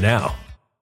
now.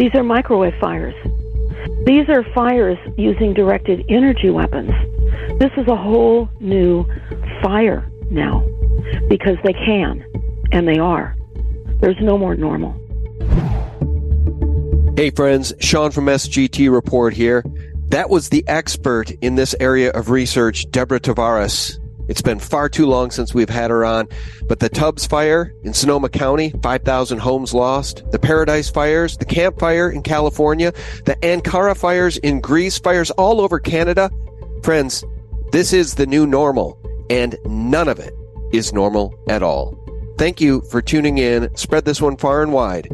These are microwave fires. These are fires using directed energy weapons. This is a whole new fire now because they can and they are. There's no more normal. Hey, friends, Sean from SGT Report here. That was the expert in this area of research, Deborah Tavares. It's been far too long since we've had her on, but the Tubbs fire in Sonoma County, 5,000 homes lost, the Paradise fires, the Camp Fire in California, the Ankara fires in Greece, fires all over Canada. Friends, this is the new normal, and none of it is normal at all. Thank you for tuning in. Spread this one far and wide.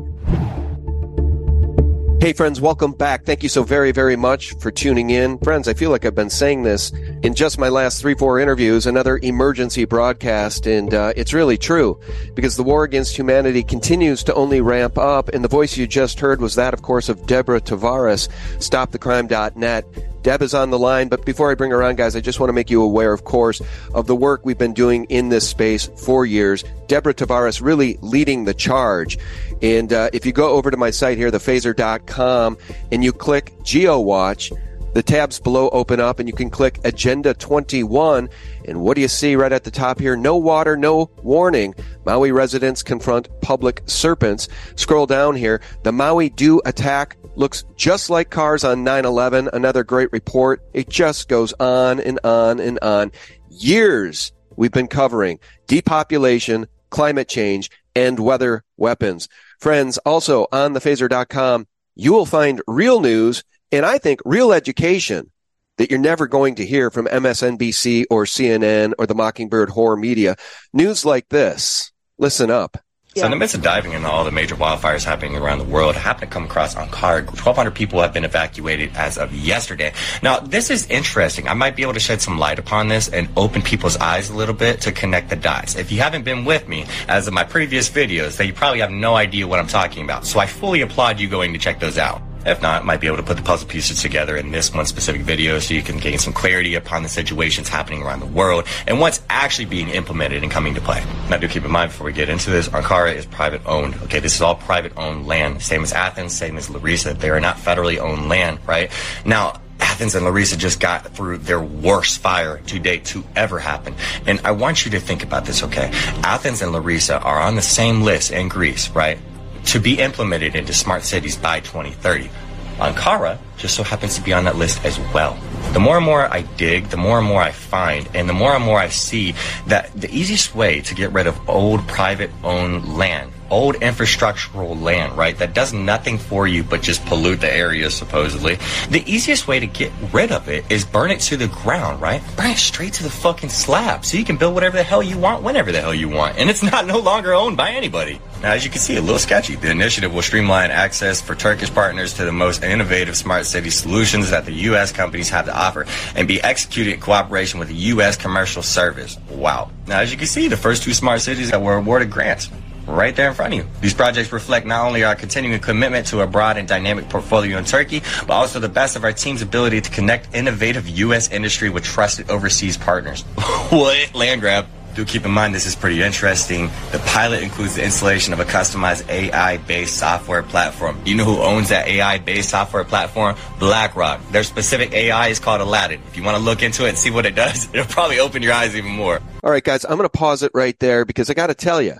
Hey friends, welcome back. Thank you so very, very much for tuning in. Friends, I feel like I've been saying this in just my last three, four interviews, another emergency broadcast, and uh, it's really true because the war against humanity continues to only ramp up, and the voice you just heard was that, of course, of Deborah Tavares, stopthecrime.net. Deb is on the line, but before I bring her on, guys, I just want to make you aware, of course, of the work we've been doing in this space for years. Deborah Tavares really leading the charge. And uh, if you go over to my site here, thephaser.com, and you click GeoWatch, the tabs below open up and you can click Agenda 21. And what do you see right at the top here? No water, no warning. Maui residents confront public serpents. Scroll down here. The Maui DEW attack looks just like cars on 9-11. Another great report. It just goes on and on and on. Years we've been covering depopulation, climate change, and weather weapons. Friends, also on thephaser.com, you will find real news and I think real education that you're never going to hear from MSNBC or CNN or the Mockingbird horror media. News like this. Listen up. So in the midst of diving into all the major wildfires happening around the world, I happened to come across Ankara. 1,200 people have been evacuated as of yesterday. Now, this is interesting. I might be able to shed some light upon this and open people's eyes a little bit to connect the dots. If you haven't been with me, as of my previous videos, then you probably have no idea what I'm talking about. So I fully applaud you going to check those out. If not, might be able to put the puzzle pieces together in this one specific video so you can gain some clarity upon the situations happening around the world and what's actually being implemented and coming to play. Now, do keep in mind before we get into this, Ankara is private owned. Okay, this is all private owned land. Same as Athens, same as Larissa. They are not federally owned land, right? Now, Athens and Larissa just got through their worst fire to date to ever happen. And I want you to think about this, okay? Athens and Larissa are on the same list in Greece, right? To be implemented into smart cities by 2030. Ankara just so happens to be on that list as well. The more and more I dig, the more and more I find, and the more and more I see that the easiest way to get rid of old private owned land old infrastructural land, right, that does nothing for you but just pollute the area, supposedly, the easiest way to get rid of it is burn it to the ground, right? Burn it straight to the fucking slab so you can build whatever the hell you want whenever the hell you want. And it's not no longer owned by anybody. Now, as you can see, a little sketchy. The initiative will streamline access for Turkish partners to the most innovative smart city solutions that the U.S. companies have to offer and be executed in cooperation with the U.S. Commercial Service. Wow. Now, as you can see, the first two smart cities that were awarded grants right there in front of you. These projects reflect not only our continuing commitment to a broad and dynamic portfolio in Turkey, but also the best of our team's ability to connect innovative U.S. industry with trusted overseas partners. what? Land grab. Do keep in mind this is pretty interesting. The pilot includes the installation of a customized AI-based software platform. You know who owns that AI-based software platform? BlackRock. Their specific AI is called Aladdin. If you want to look into it and see what it does, it'll probably open your eyes even more. All right, guys, I'm going to pause it right there because I got to tell you,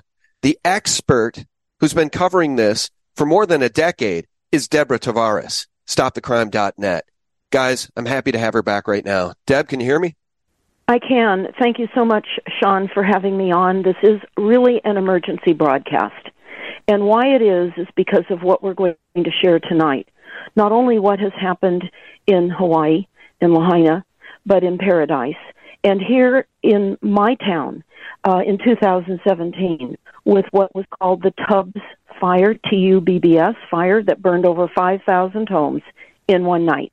the expert who's been covering this for more than a decade is Deborah Tavares, stopthecrime.net. Guys, I'm happy to have her back right now. Deb, can you hear me? I can. Thank you so much, Sean, for having me on. This is really an emergency broadcast. And why it is, is because of what we're going to share tonight. Not only what has happened in Hawaii, in Lahaina, but in Paradise. And here in my town, uh, in 2017, with what was called the Tubbs fire, T U B B S fire, that burned over 5,000 homes in one night.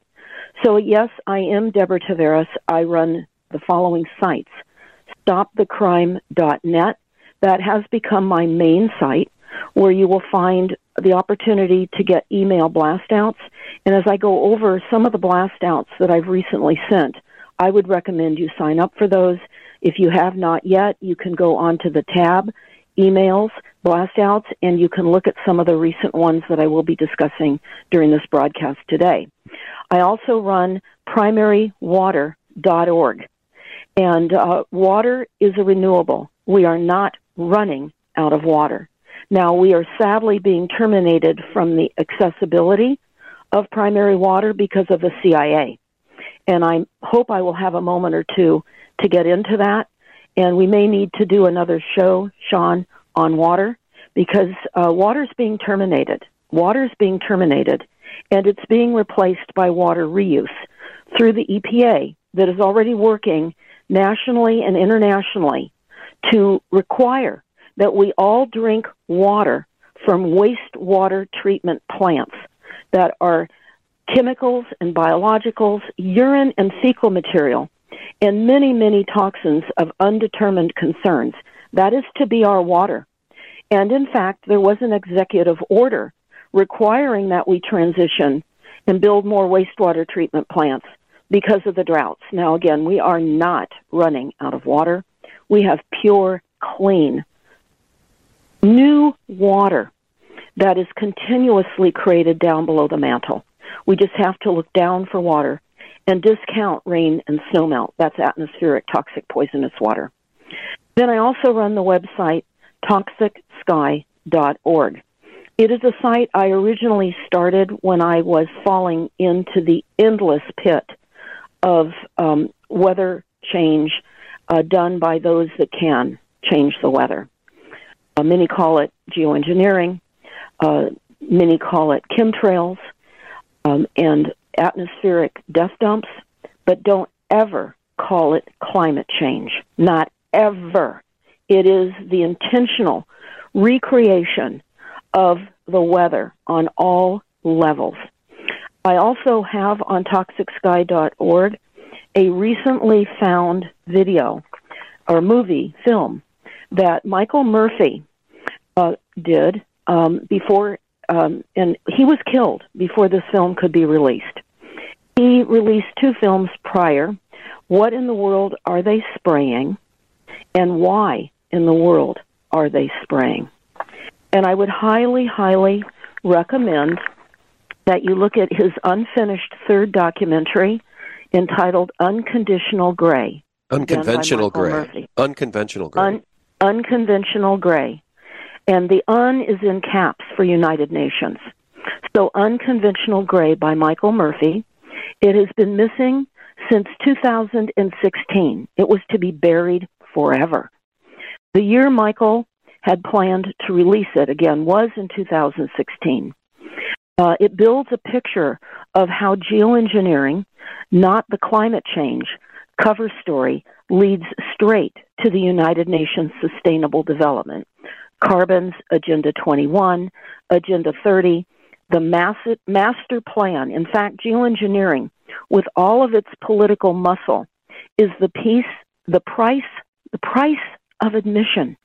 So, yes, I am Deborah Tavares. I run the following sites stopthecrime.net. That has become my main site where you will find the opportunity to get email blast outs. And as I go over some of the blast outs that I've recently sent, I would recommend you sign up for those. If you have not yet, you can go onto the tab, emails, blast outs, and you can look at some of the recent ones that I will be discussing during this broadcast today. I also run primarywater.org. And uh, water is a renewable. We are not running out of water. Now, we are sadly being terminated from the accessibility of primary water because of the CIA. And I hope I will have a moment or two to get into that. And we may need to do another show, Sean, on water because uh, water is being terminated. Water is being terminated, and it's being replaced by water reuse through the EPA that is already working nationally and internationally to require that we all drink water from wastewater treatment plants that are chemicals and biologicals, urine and fecal material, and many, many toxins of undetermined concerns. That is to be our water. And in fact, there was an executive order requiring that we transition and build more wastewater treatment plants because of the droughts. Now, again, we are not running out of water. We have pure, clean, new water that is continuously created down below the mantle. We just have to look down for water and discount rain and snowmelt. That's atmospheric toxic poisonous water. Then I also run the website toxicsky.org. It is a site I originally started when I was falling into the endless pit of um, weather change uh, done by those that can change the weather. Uh, many call it geoengineering, uh, many call it chemtrails, um, and atmospheric death dumps, but don't ever call it climate change. Not ever. It is the intentional recreation of the weather on all levels. I also have on toxicsky.org a recently found video or movie film that Michael Murphy uh, did um, before, um, and he was killed before this film could be released. He released two films prior. What in the world are they spraying, and why in the world are they spraying? And I would highly, highly recommend that you look at his unfinished third documentary entitled Unconditional Gray. Unconventional Gray. Murphy. Unconventional Gray. Un- unconventional Gray. And the un is in caps for United Nations. So Unconventional Gray by Michael Murphy. It has been missing since 2016. It was to be buried forever. The year Michael had planned to release it again was in 2016. Uh, it builds a picture of how geoengineering, not the climate change, cover story leads straight to the United Nations Sustainable Development. Carbon's Agenda 21, Agenda 30, the master plan. In fact, geoengineering, with all of its political muscle, is the piece, the price, the price of admission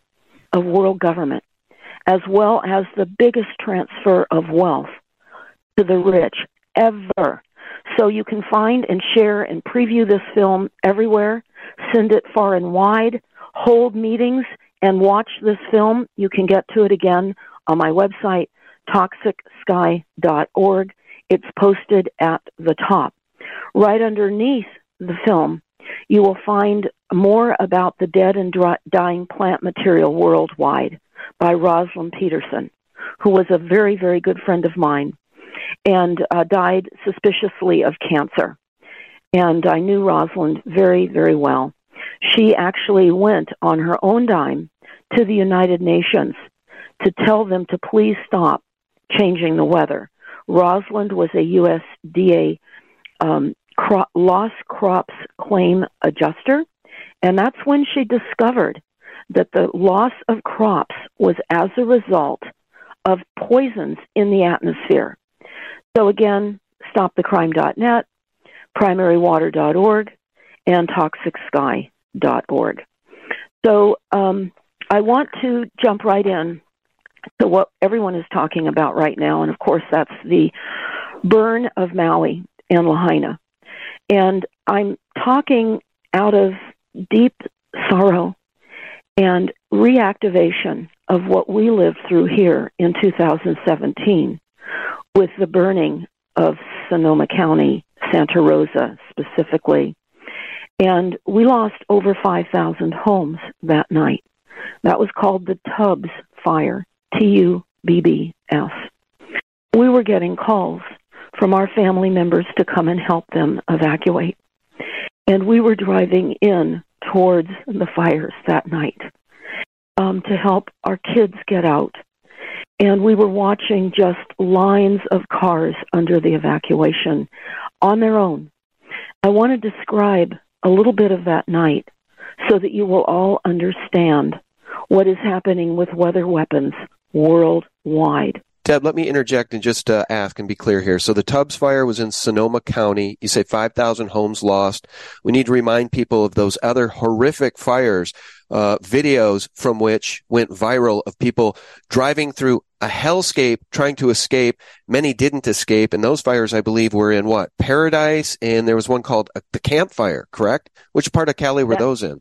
of world government, as well as the biggest transfer of wealth to the rich ever. So you can find and share and preview this film everywhere, send it far and wide, hold meetings, and watch this film. You can get to it again on my website, toxicsky.org. It's posted at the top. Right underneath the film, you will find more about the dead and dying plant material worldwide by Rosalind Peterson, who was a very, very good friend of mine and uh, died suspiciously of cancer. And I knew Rosalind very, very well. She actually went on her own dime to the United Nations to tell them to please stop changing the weather. Rosalind was a USDA um, cro- lost crops claim adjuster, And that's when she discovered that the loss of crops was as a result of poisons in the atmosphere. So again, stopthecrime.net, primarywater.org, and toxicsky.org. So um, I want to jump right in to what everyone is talking about right now, and of course that's the burn of Maui and Lahaina. And I'm talking out of deep sorrow and reactivation of what we lived through here in 2017 with the burning of Sonoma County, Santa Rosa specifically. And we lost over 5,000 homes that night. That was called the Tubbs Fire, T U B B S. We were getting calls from our family members to come and help them evacuate. And we were driving in towards the fires that night um, to help our kids get out. And we were watching just lines of cars under the evacuation on their own. I want to describe a little bit of that night so that you will all understand what is happening with weather weapons worldwide. Deb, let me interject and just uh, ask and be clear here. So the Tubbs fire was in Sonoma County. You say 5,000 homes lost. We need to remind people of those other horrific fires, uh, videos from which went viral of people driving through a hellscape trying to escape. Many didn't escape. And those fires, I believe, were in what? Paradise. And there was one called uh, the Campfire, correct? Which part of Cali were those in?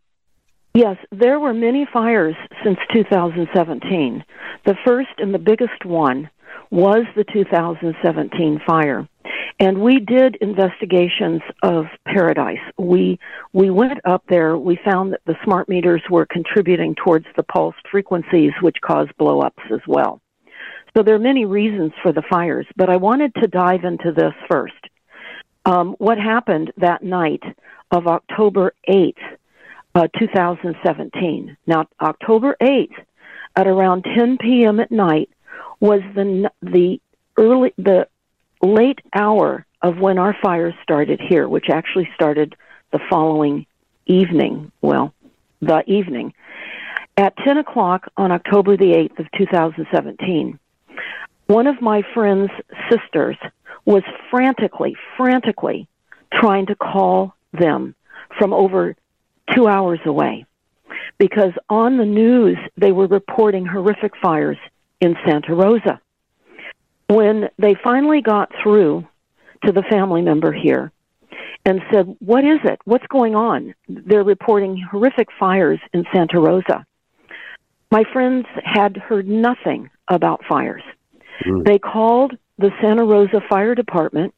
Yes, there were many fires since 2017. The first and the biggest one was the 2017 fire. And we did investigations of Paradise. We we went up there. We found that the smart meters were contributing towards the pulsed frequencies, which cause blowups as well. So there are many reasons for the fires, but I wanted to dive into this first. Um, what happened that night of October 8th, uh, 2017? Now, October 8th, at around 10 p.m. at night, was the the early the late hour of when our fires started here, which actually started the following evening. Well, the evening at 10 o'clock on October the 8th of 2017. One of my friend's sisters was frantically, frantically trying to call them from over two hours away because on the news they were reporting horrific fires in Santa Rosa. When they finally got through to the family member here and said, What is it? What's going on? They're reporting horrific fires in Santa Rosa. My friends had heard nothing about fires. Mm. They called the Santa Rosa Fire Department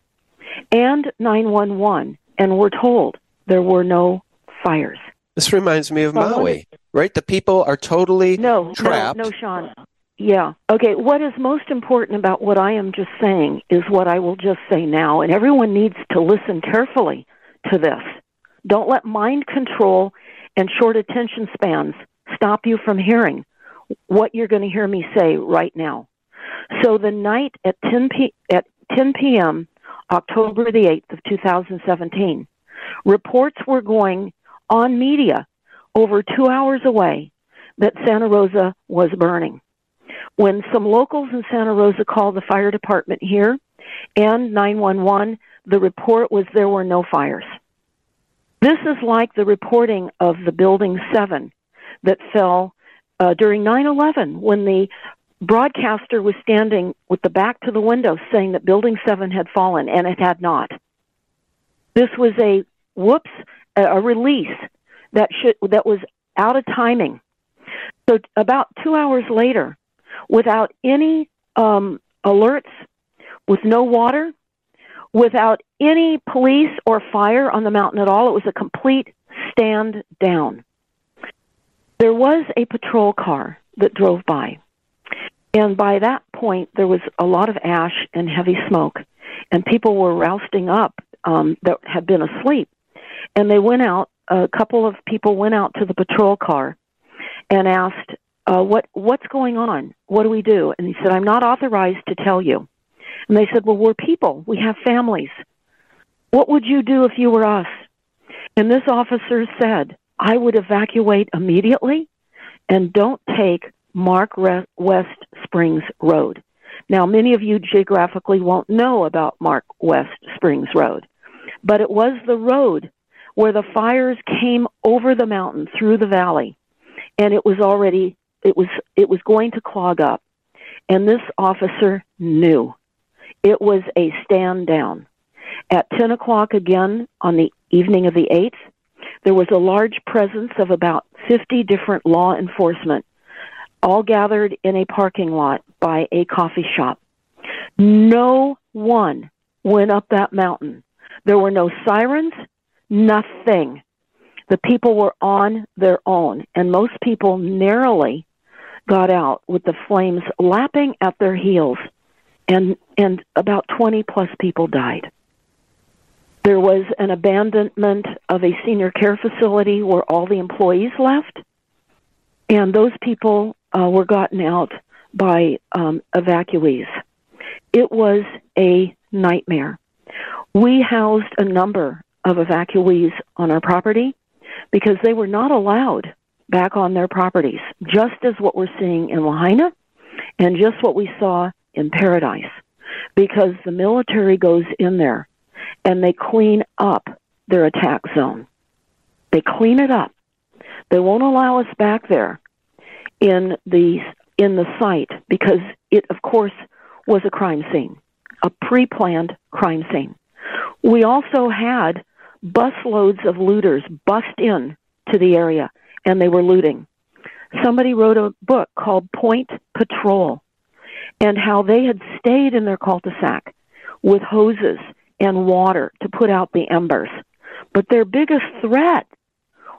and 911 and were told there were no fires. This reminds me of Maui, right? The people are totally no, trapped. No, no, Sean. Yeah. Okay. What is most important about what I am just saying is what I will just say now, and everyone needs to listen carefully to this. Don't let mind control and short attention spans stop you from hearing what you're going to hear me say right now. So the night at 10 p- at 10 p.m. October the 8th of 2017, reports were going on media over 2 hours away that Santa Rosa was burning. When some locals in Santa Rosa called the fire department here and 911, the report was there were no fires. This is like the reporting of the Building 7 that fell uh, during 9 11 when the broadcaster was standing with the back to the window saying that Building 7 had fallen, and it had not. This was a whoops, a release that should that was out of timing. So about two hours later, without any um, alerts, with no water, without any police or fire on the mountain at all. It was a complete stand down. There was a patrol car that drove by. And by that point, there was a lot of ash and heavy smoke, and people were rousting up um, that had been asleep. And they went out, a couple of people went out to the patrol car and asked uh, what what's going on? What do we do? And he said, I'm not authorized to tell you. And they said, Well, we're people. We have families. What would you do if you were us? And this officer said, I would evacuate immediately and don't take Mark West Springs Road. Now, many of you geographically won't know about Mark West Springs Road, but it was the road where the fires came over the mountain through the valley, and it was already it was it was going to clog up, and this officer knew it was a stand down. At ten o'clock again on the evening of the eighth, there was a large presence of about fifty different law enforcement all gathered in a parking lot by a coffee shop. No one went up that mountain. There were no sirens, nothing. The people were on their own, and most people narrowly got out with the flames lapping at their heels, and, and about 20 plus people died. There was an abandonment of a senior care facility where all the employees left, and those people uh, were gotten out by um, evacuees. It was a nightmare. We housed a number of evacuees on our property because they were not allowed back on their properties, just as what we're seeing in Lahaina and just what we saw in Paradise, because the military goes in there and they clean up their attack zone. They clean it up. They won't allow us back there in the in the site because it of course was a crime scene, a pre-planned crime scene. We also had busloads of looters bust in to the area and they were looting. Somebody wrote a book called Point Patrol and how they had stayed in their cul-de-sac with hoses and water to put out the embers. But their biggest threat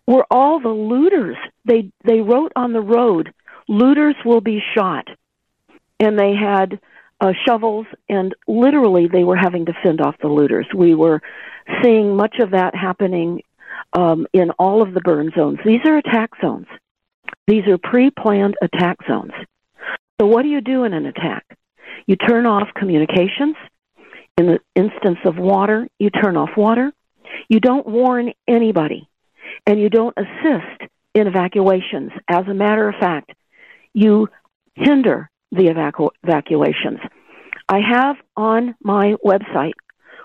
were all the looters. They they wrote on the road, "Looters will be shot," and they had uh, shovels, and literally they were having to fend off the looters. We were seeing much of that happening um, in all of the burn zones. These are attack zones. These are pre-planned attack zones. So what do you do in an attack? You turn off communications. In the instance of water, you turn off water. You don't warn anybody and you don't assist in evacuations. As a matter of fact, you hinder the evacu- evacuations. I have on my website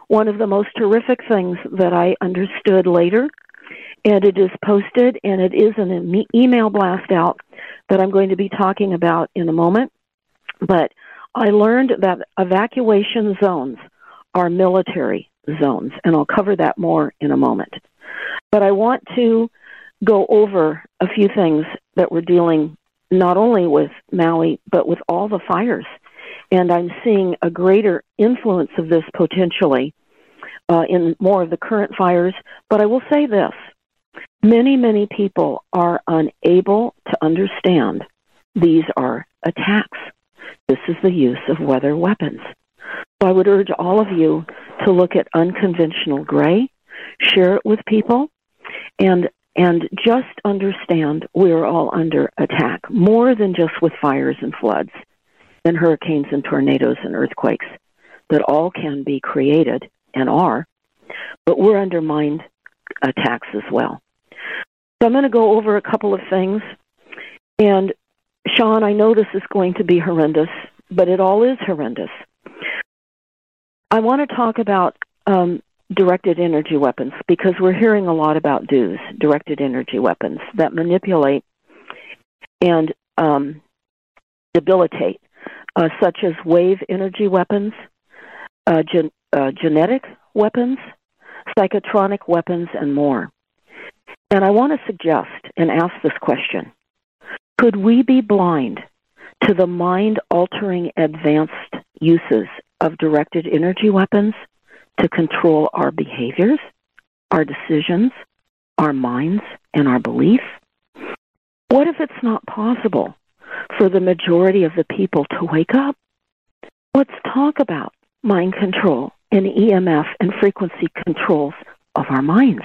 one of the most terrific things that I understood later, and it is posted and it is an email blast out that I'm going to be talking about in a moment. But I learned that evacuation zones are military zones, and I'll cover that more in a moment. But I want to go over a few things that we're dealing not only with Maui, but with all the fires. And I'm seeing a greater influence of this potentially uh, in more of the current fires. But I will say this many, many people are unable to understand these are attacks. This is the use of weather weapons. So I would urge all of you to look at unconventional gray, share it with people, and and just understand we're all under attack more than just with fires and floods and hurricanes and tornadoes and earthquakes that all can be created and are, but we're under mind attacks as well. So I'm going to go over a couple of things. And Sean, I know this is going to be horrendous, but it all is horrendous. I want to talk about um, directed energy weapons because we're hearing a lot about DEWs, directed energy weapons that manipulate and um, debilitate, uh, such as wave energy weapons, uh, gen- uh, genetic weapons, psychotronic weapons, and more. And I want to suggest and ask this question Could we be blind to the mind altering advanced uses of directed energy weapons to control our behaviors, our decisions, our minds, and our beliefs? What if it's not possible for the majority of the people to wake up? Let's talk about mind control and EMF and frequency controls of our minds.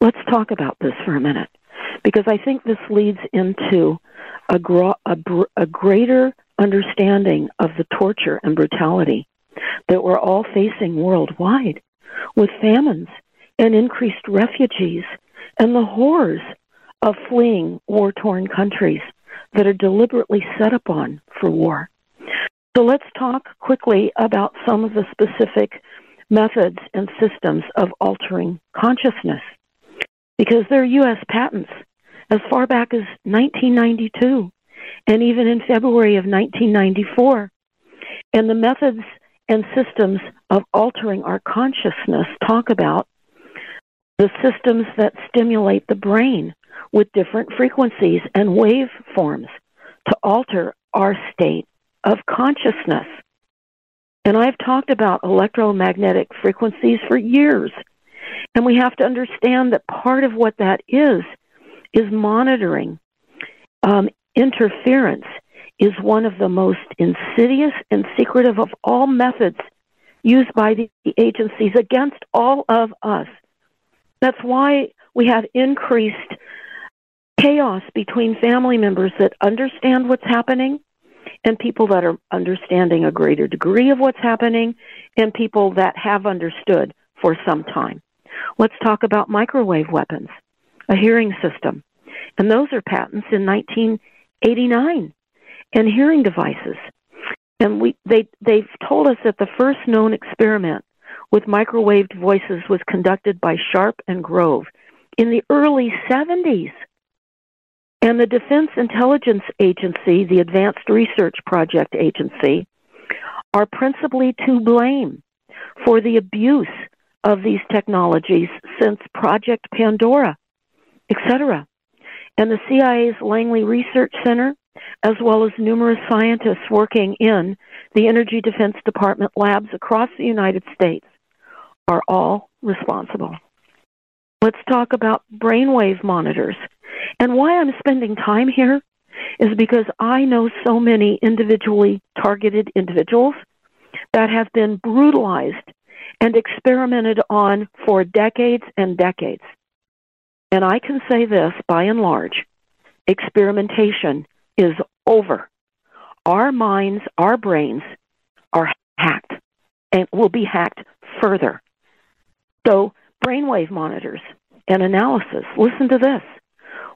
Let's talk about this for a minute because I think this leads into a, gro- a, br- a greater understanding of the torture and brutality that we're all facing worldwide with famines and increased refugees and the horrors of fleeing war torn countries that are deliberately set upon for war. So let's talk quickly about some of the specific methods and systems of altering consciousness. Because there are U.S. patents as far back as 1992 and even in February of 1994. And the methods and systems of altering our consciousness talk about the systems that stimulate the brain with different frequencies and waveforms to alter our state of consciousness. And I've talked about electromagnetic frequencies for years. And we have to understand that part of what that is is monitoring. Um, interference is one of the most insidious and secretive of all methods used by the agencies against all of us. That's why we have increased chaos between family members that understand what's happening and people that are understanding a greater degree of what's happening and people that have understood for some time. Let's talk about microwave weapons, a hearing system. And those are patents in 1989 and hearing devices. And we, they, they've told us that the first known experiment with microwaved voices was conducted by Sharp and Grove in the early 70s. And the Defense Intelligence Agency, the Advanced Research Project Agency, are principally to blame for the abuse of these technologies since Project Pandora, etc. And the CIA's Langley Research Center, as well as numerous scientists working in the Energy Defense Department labs across the United States, are all responsible. Let's talk about brainwave monitors and why I'm spending time here is because I know so many individually targeted individuals that have been brutalized and experimented on for decades and decades. And I can say this by and large experimentation is over. Our minds, our brains are hacked and will be hacked further. So, brainwave monitors and analysis. Listen to this.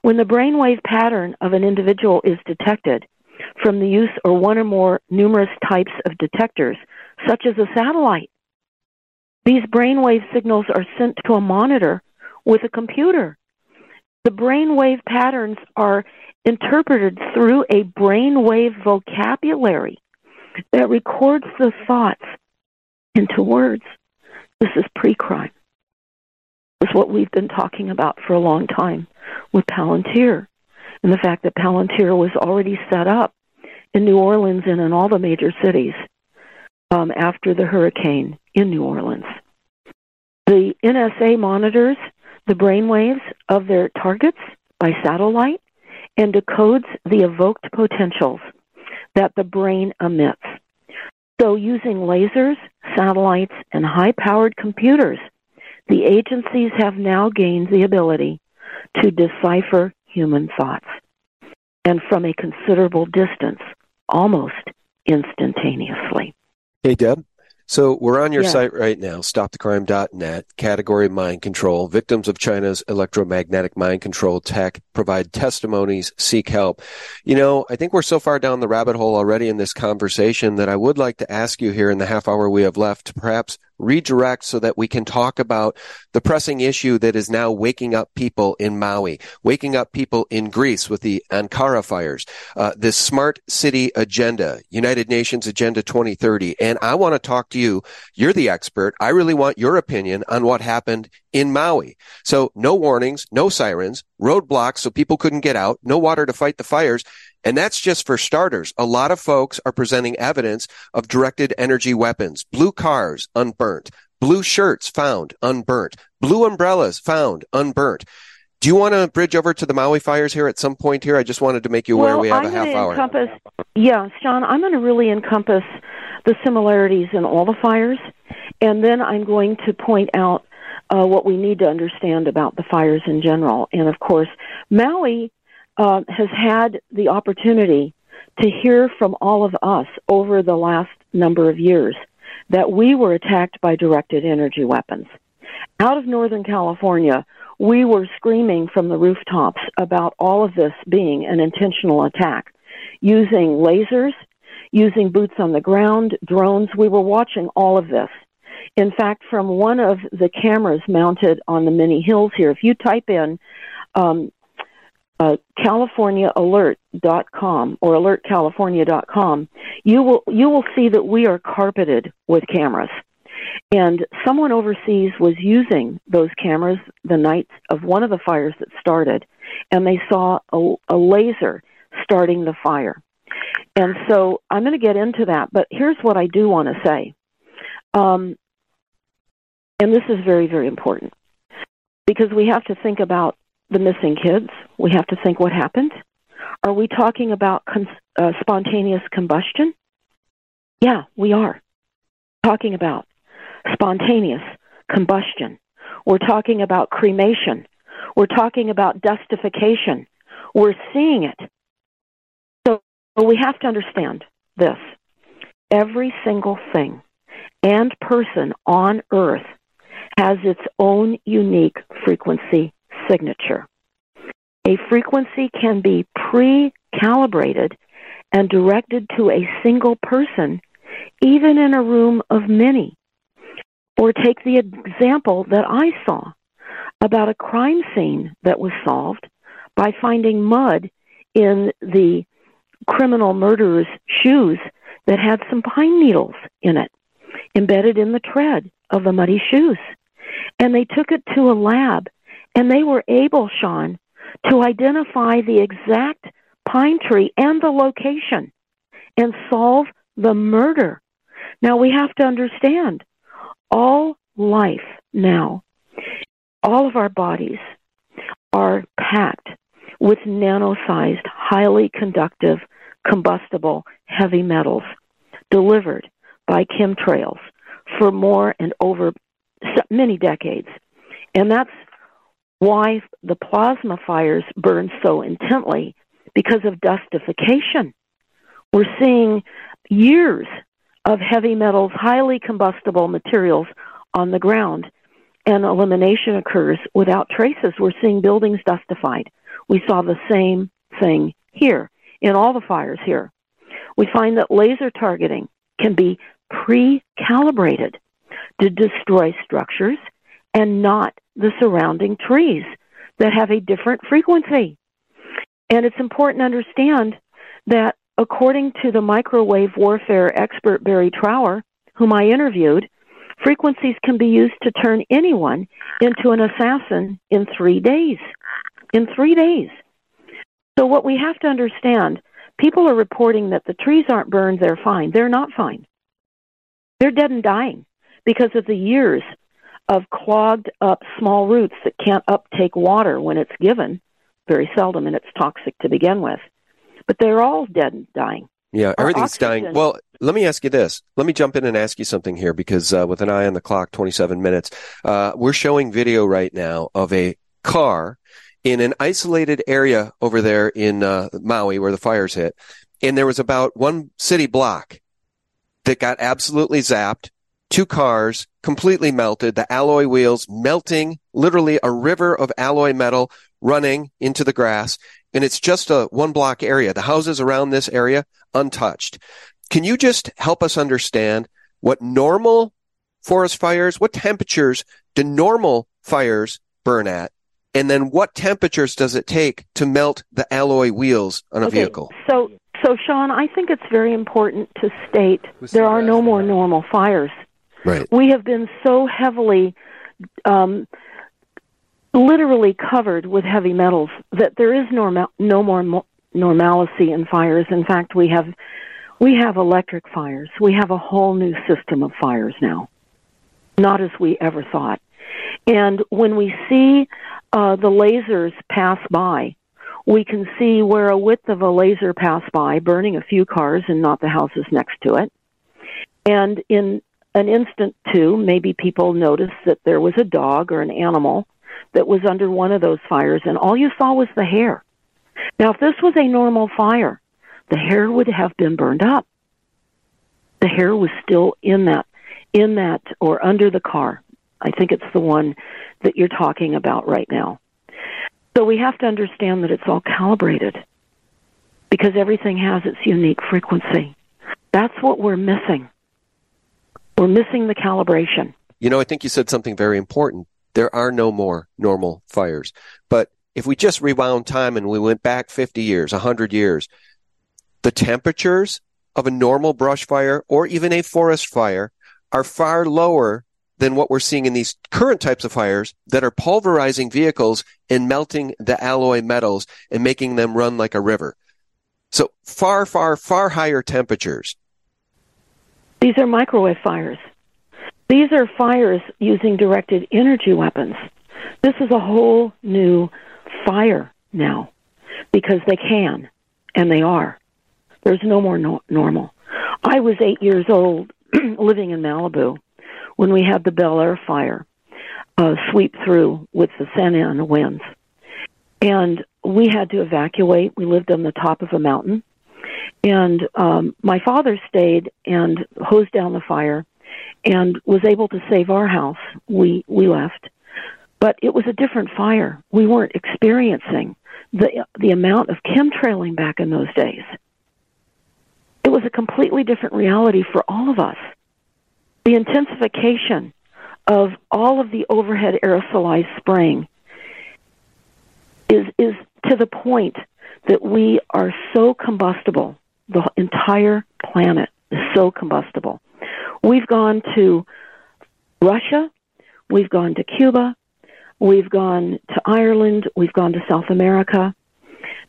When the brainwave pattern of an individual is detected from the use or one or more numerous types of detectors, such as a satellite, these brainwave signals are sent to a monitor with a computer. The brainwave patterns are interpreted through a brainwave vocabulary that records the thoughts into words. This is pre crime. This is what we've been talking about for a long time with Palantir and the fact that Palantir was already set up in New Orleans and in all the major cities um, after the hurricane in New Orleans. The NSA monitors the brainwaves of their targets by satellite and decodes the evoked potentials that the brain emits. So, using lasers, satellites, and high powered computers, the agencies have now gained the ability to decipher human thoughts, and from a considerable distance, almost instantaneously. Hey, Deb. So we're on your yeah. site right now, stopthecrime.net, category mind control. Victims of China's electromagnetic mind control tech provide testimonies, seek help. You know, I think we're so far down the rabbit hole already in this conversation that I would like to ask you here in the half hour we have left to perhaps redirect so that we can talk about the pressing issue that is now waking up people in Maui, waking up people in Greece with the Ankara fires, uh, this smart city agenda, United Nations Agenda 2030. And I want to talk to you. You're the expert. I really want your opinion on what happened in Maui. So no warnings, no sirens, roadblocks so people couldn't get out, no water to fight the fires. And that's just for starters. A lot of folks are presenting evidence of directed energy weapons, blue cars unburnt, blue shirts found unburnt, blue umbrellas found unburnt. Do you want to bridge over to the Maui fires here at some point here? I just wanted to make you aware well, we have I'm a half hour. Encompass, yeah, Sean, I'm going to really encompass the similarities in all the fires, and then I'm going to point out uh, what we need to understand about the fires in general. And of course, Maui uh, has had the opportunity to hear from all of us over the last number of years that we were attacked by directed energy weapons. Out of Northern California, we were screaming from the rooftops about all of this being an intentional attack using lasers, using boots on the ground, drones. We were watching all of this. In fact, from one of the cameras mounted on the many hills here, if you type in um, uh, CaliforniaAlert.com or AlertCalifornia.com, you will you will see that we are carpeted with cameras. And someone overseas was using those cameras the night of one of the fires that started, and they saw a, a laser starting the fire. And so I'm going to get into that, but here's what I do want to say. Um, and this is very, very important because we have to think about the missing kids. We have to think what happened. Are we talking about con- uh, spontaneous combustion? Yeah, we are talking about spontaneous combustion. We're talking about cremation. We're talking about dustification. We're seeing it. So we have to understand this. Every single thing and person on earth has its own unique frequency signature. A frequency can be pre calibrated and directed to a single person, even in a room of many. Or take the example that I saw about a crime scene that was solved by finding mud in the criminal murderer's shoes that had some pine needles in it, embedded in the tread of the muddy shoes. And they took it to a lab and they were able, Sean, to identify the exact pine tree and the location and solve the murder. Now we have to understand all life now, all of our bodies are packed with nano sized, highly conductive, combustible heavy metals delivered by chemtrails for more and over many decades. And that's why the plasma fires burn so intently because of dustification. We're seeing years of heavy metals, highly combustible materials on the ground, and elimination occurs without traces. We're seeing buildings dustified. We saw the same thing here in all the fires here. We find that laser targeting can be pre calibrated to destroy structures and not the surrounding trees that have a different frequency. And it's important to understand that according to the microwave warfare expert Barry Trower, whom I interviewed, frequencies can be used to turn anyone into an assassin in three days. In three days. So, what we have to understand people are reporting that the trees aren't burned, they're fine. They're not fine. They're dead and dying because of the years of clogged up small roots that can't uptake water when it's given, very seldom, and it's toxic to begin with. But they're all dead and dying. Yeah, everything's oxygen. dying. Well, let me ask you this. Let me jump in and ask you something here because uh, with an eye on the clock, 27 minutes, uh, we're showing video right now of a car in an isolated area over there in uh, Maui where the fires hit. And there was about one city block that got absolutely zapped two cars completely melted, the alloy wheels melting, literally a river of alloy metal running into the grass. And it's just a one block area. The houses around this area untouched. Can you just help us understand what normal forest fires, what temperatures do normal fires burn at? And then what temperatures does it take to melt the alloy wheels on a okay, vehicle? So, so Sean, I think it's very important to state there are no more normal fires. Right. We have been so heavily, um, literally covered with heavy metals that there is no more mo- normalcy in fires. In fact, we have we have electric fires. We have a whole new system of fires now, not as we ever thought. And when we see uh, the lasers pass by, we can see where a width of a laser passed by, burning a few cars and not the houses next to it. And in an instant too, maybe people noticed that there was a dog or an animal that was under one of those fires, and all you saw was the hair. Now, if this was a normal fire, the hair would have been burned up. The hair was still in that, in that, or under the car, I think it's the one that you're talking about right now. So we have to understand that it's all calibrated because everything has its unique frequency. That's what we're missing. We're missing the calibration. You know, I think you said something very important. There are no more normal fires. But if we just rewound time and we went back 50 years, 100 years, the temperatures of a normal brush fire or even a forest fire are far lower than what we're seeing in these current types of fires that are pulverizing vehicles and melting the alloy metals and making them run like a river. So far, far, far higher temperatures. These are microwave fires. These are fires using directed energy weapons. This is a whole new fire now because they can and they are. There's no more no- normal. I was eight years old living in Malibu when we had the Bel Air fire uh, sweep through with the Santa Ana winds. And we had to evacuate. We lived on the top of a mountain. And um, my father stayed and hosed down the fire and was able to save our house. We, we left. But it was a different fire. We weren't experiencing the, the amount of chemtrailing back in those days. It was a completely different reality for all of us. The intensification of all of the overhead aerosolized spraying is, is to the point that we are so combustible. The entire planet is so combustible. We've gone to Russia, we've gone to Cuba, we've gone to Ireland, we've gone to South America.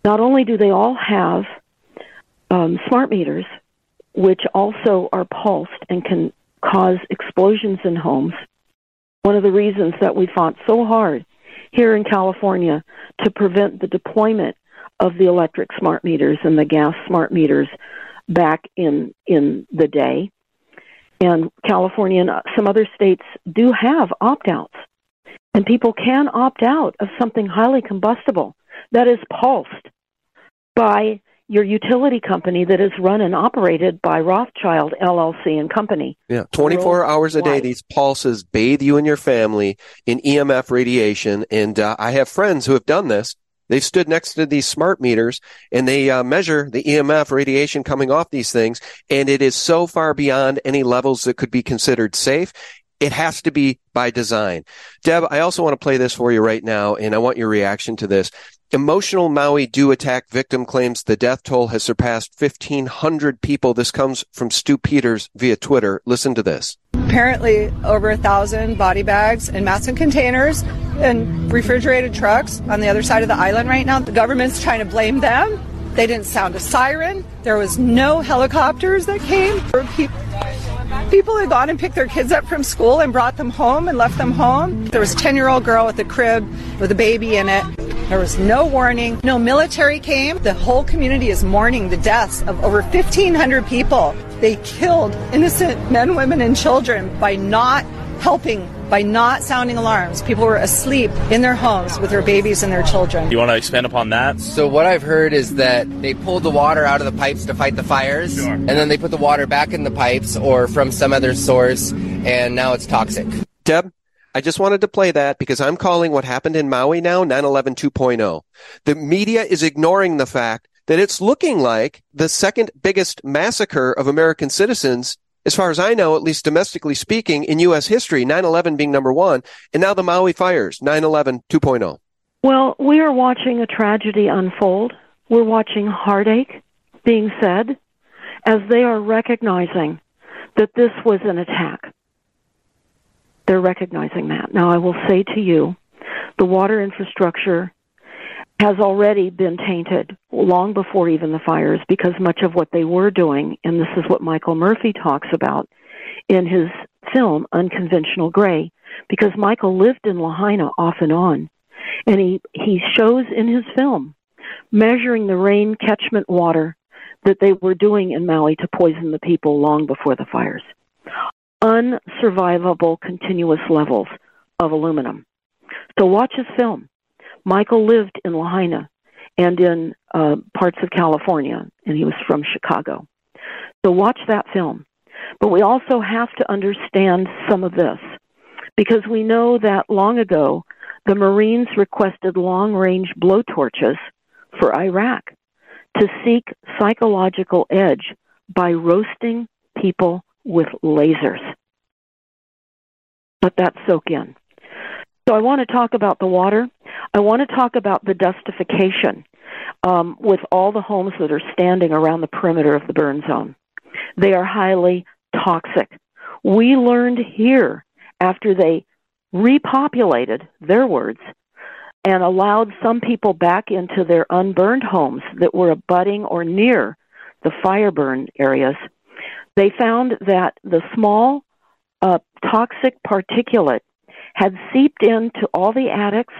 Not only do they all have um, smart meters, which also are pulsed and can cause explosions in homes. One of the reasons that we fought so hard here in California to prevent the deployment of the electric smart meters and the gas smart meters back in in the day. And California and some other states do have opt outs. And people can opt out of something highly combustible that is pulsed by your utility company that is run and operated by Rothschild LLC and Company. Yeah, 24 hours a day, these pulses bathe you and your family in EMF radiation. And uh, I have friends who have done this. They've stood next to these smart meters and they uh, measure the EMF radiation coming off these things. And it is so far beyond any levels that could be considered safe. It has to be by design. Deb, I also want to play this for you right now, and I want your reaction to this. Emotional Maui DEW attack victim claims the death toll has surpassed 1,500 people. This comes from Stu Peters via Twitter. Listen to this. Apparently, over a thousand body bags and massive containers and refrigerated trucks on the other side of the island right now. The government's trying to blame them. They didn't sound a siren. There was no helicopters that came. People had gone and picked their kids up from school and brought them home and left them home. There was a 10 year old girl with a crib with a baby in it. There was no warning. No military came. The whole community is mourning the deaths of over 1,500 people. They killed innocent men, women, and children by not helping by not sounding alarms. People were asleep in their homes with their babies and their children. You want to expand upon that? So, what I've heard is that they pulled the water out of the pipes to fight the fires, sure. and then they put the water back in the pipes or from some other source, and now it's toxic. Deb? I just wanted to play that because I'm calling what happened in Maui now 9/11 2.0. The media is ignoring the fact that it's looking like the second biggest massacre of American citizens as far as I know, at least domestically speaking, in U.S. history, 9-11 being number one, and now the Maui fires, 9-11 2.0. Well, we are watching a tragedy unfold. We're watching heartache being said as they are recognizing that this was an attack. They're recognizing that. Now, I will say to you, the water infrastructure has already been tainted long before even the fires because much of what they were doing, and this is what Michael Murphy talks about in his film Unconventional Gray, because Michael lived in Lahaina off and on, and he, he shows in his film measuring the rain catchment water that they were doing in Maui to poison the people long before the fires. Unsurvivable continuous levels of aluminum. So watch his film Michael lived in Lahaina and in uh, parts of California, and he was from Chicago. So watch that film. But we also have to understand some of this because we know that long ago the Marines requested long range blowtorches for Iraq to seek psychological edge by roasting people with lasers. Let that soak in. So I want to talk about the water. I want to talk about the dustification um, with all the homes that are standing around the perimeter of the burn zone. They are highly toxic. We learned here after they repopulated, their words, and allowed some people back into their unburned homes that were abutting or near the fire burn areas. They found that the small uh, toxic particulate had seeped into all the attics,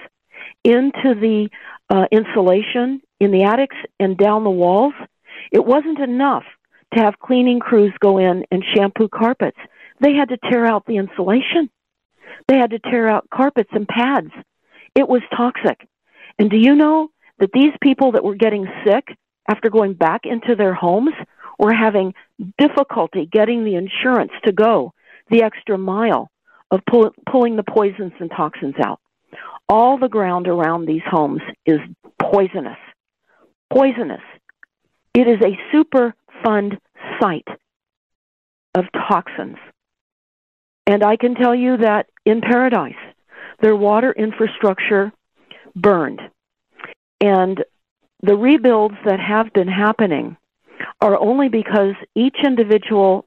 into the uh, insulation in the attics and down the walls. It wasn't enough to have cleaning crews go in and shampoo carpets. They had to tear out the insulation. They had to tear out carpets and pads. It was toxic. And do you know that these people that were getting sick after going back into their homes were having difficulty getting the insurance to go the extra mile of pull, pulling the poisons and toxins out? All the ground around these homes is poisonous. Poisonous. It is a super fund site of toxins. And I can tell you that in paradise, their water infrastructure burned. And the rebuilds that have been happening are only because each individual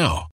now.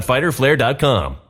www.fighterflare.com.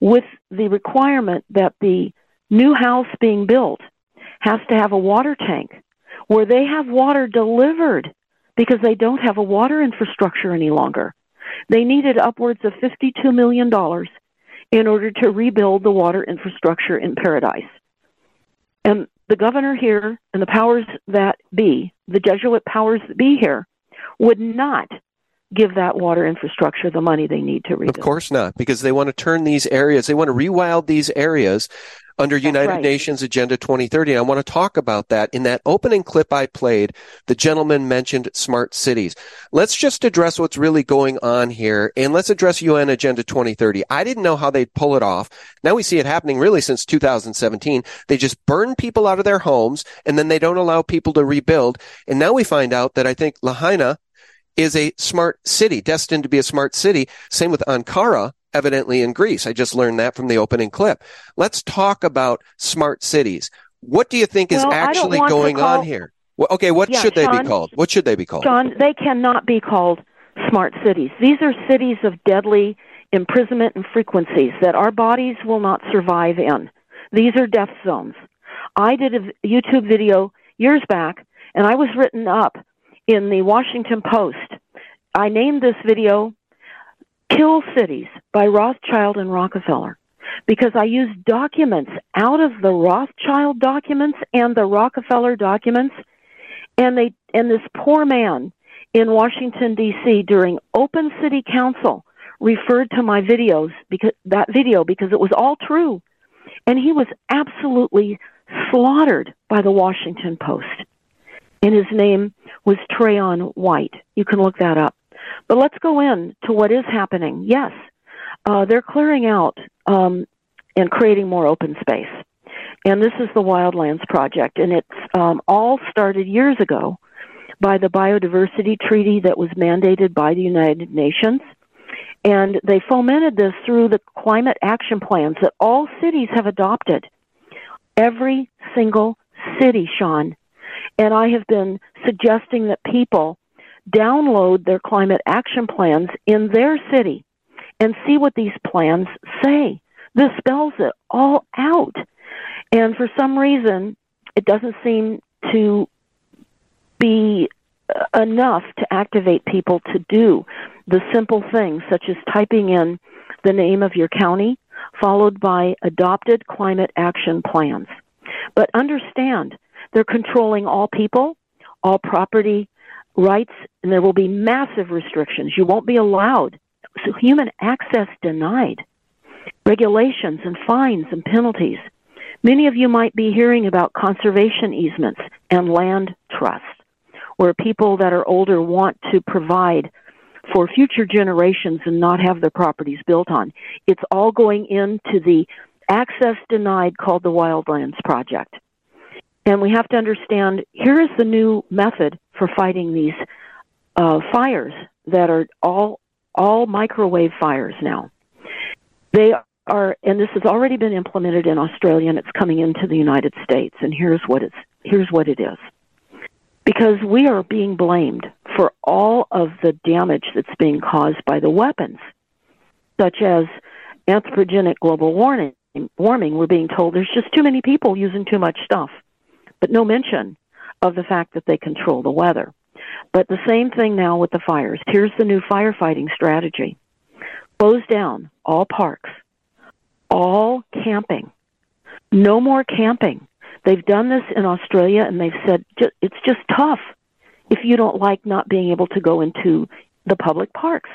with the requirement that the new house being built has to have a water tank where they have water delivered because they don't have a water infrastructure any longer. They needed upwards of $52 million in order to rebuild the water infrastructure in Paradise. And the governor here and the powers that be, the Jesuit powers that be here, would not give that water infrastructure the money they need to rebuild. Of course not, because they want to turn these areas, they want to rewild these areas under That's United right. Nations Agenda 2030. And I want to talk about that. In that opening clip I played, the gentleman mentioned smart cities. Let's just address what's really going on here and let's address UN Agenda 2030. I didn't know how they'd pull it off. Now we see it happening really since 2017. They just burn people out of their homes and then they don't allow people to rebuild. And now we find out that I think Lahaina is a smart city, destined to be a smart city. Same with Ankara, evidently in Greece. I just learned that from the opening clip. Let's talk about smart cities. What do you think is Well, I don't actually going call- on here? Well, okay, what Yeah, should they be called? What should they be called? John, they cannot be called smart cities. These are cities of deadly imprisonment and frequencies that our bodies will not survive in. These are death zones. I did a YouTube video years back, and I was written up in the Washington Post. I named this video Kill Cities by Rothschild and Rockefeller because I used documents out of the Rothschild documents and the Rockefeller documents and they and this poor man in Washington D.C. during Open City Council referred to my videos because that video because it was all true, and he was absolutely slaughtered by the Washington Post, and his name was Trayon White. You can look that up. But let's go in to what is happening. Yes, uh, they're clearing out um, and creating more open space and this is the Wildlands Project, and it's um, all started years ago by the Biodiversity Treaty that was mandated by the United Nations. And they fomented this through the climate action plans that all cities have adopted. Every single city, Sean. And I have been suggesting that people download their climate action plans in their city and see what these plans say. This spells it all out. And for some reason, it doesn't seem to be uh, enough to activate people to do the simple things, such as typing in the name of your county, followed by adopted climate action plans. But understand, they're controlling all people, all property rights, and there will be massive restrictions. You won't be allowed. So human access denied. Regulations and fines and penalties. Many of you might be hearing about conservation easements and land trusts, where people that are older want to provide for future generations and not have their properties built on. It's all going into the access denied called the Wildlands Project. And we have to understand here is the new method for fighting these uh, fires that are all all microwave fires now. They are, and this has already been implemented in Australia, and it's coming into the United States. And here's what it's here's what it is, because we are being blamed for all of the damage that's being caused by the weapons, such as anthropogenic global warming. Warming. We're being told there's just too many people using too much stuff, but no mention of the fact that they control the weather. But the same thing now with the fires. Here's the new firefighting strategy close down all parks, all camping. No more camping. They've done this in Australia and they've said it's just tough if you don't like not being able to go into the public parks.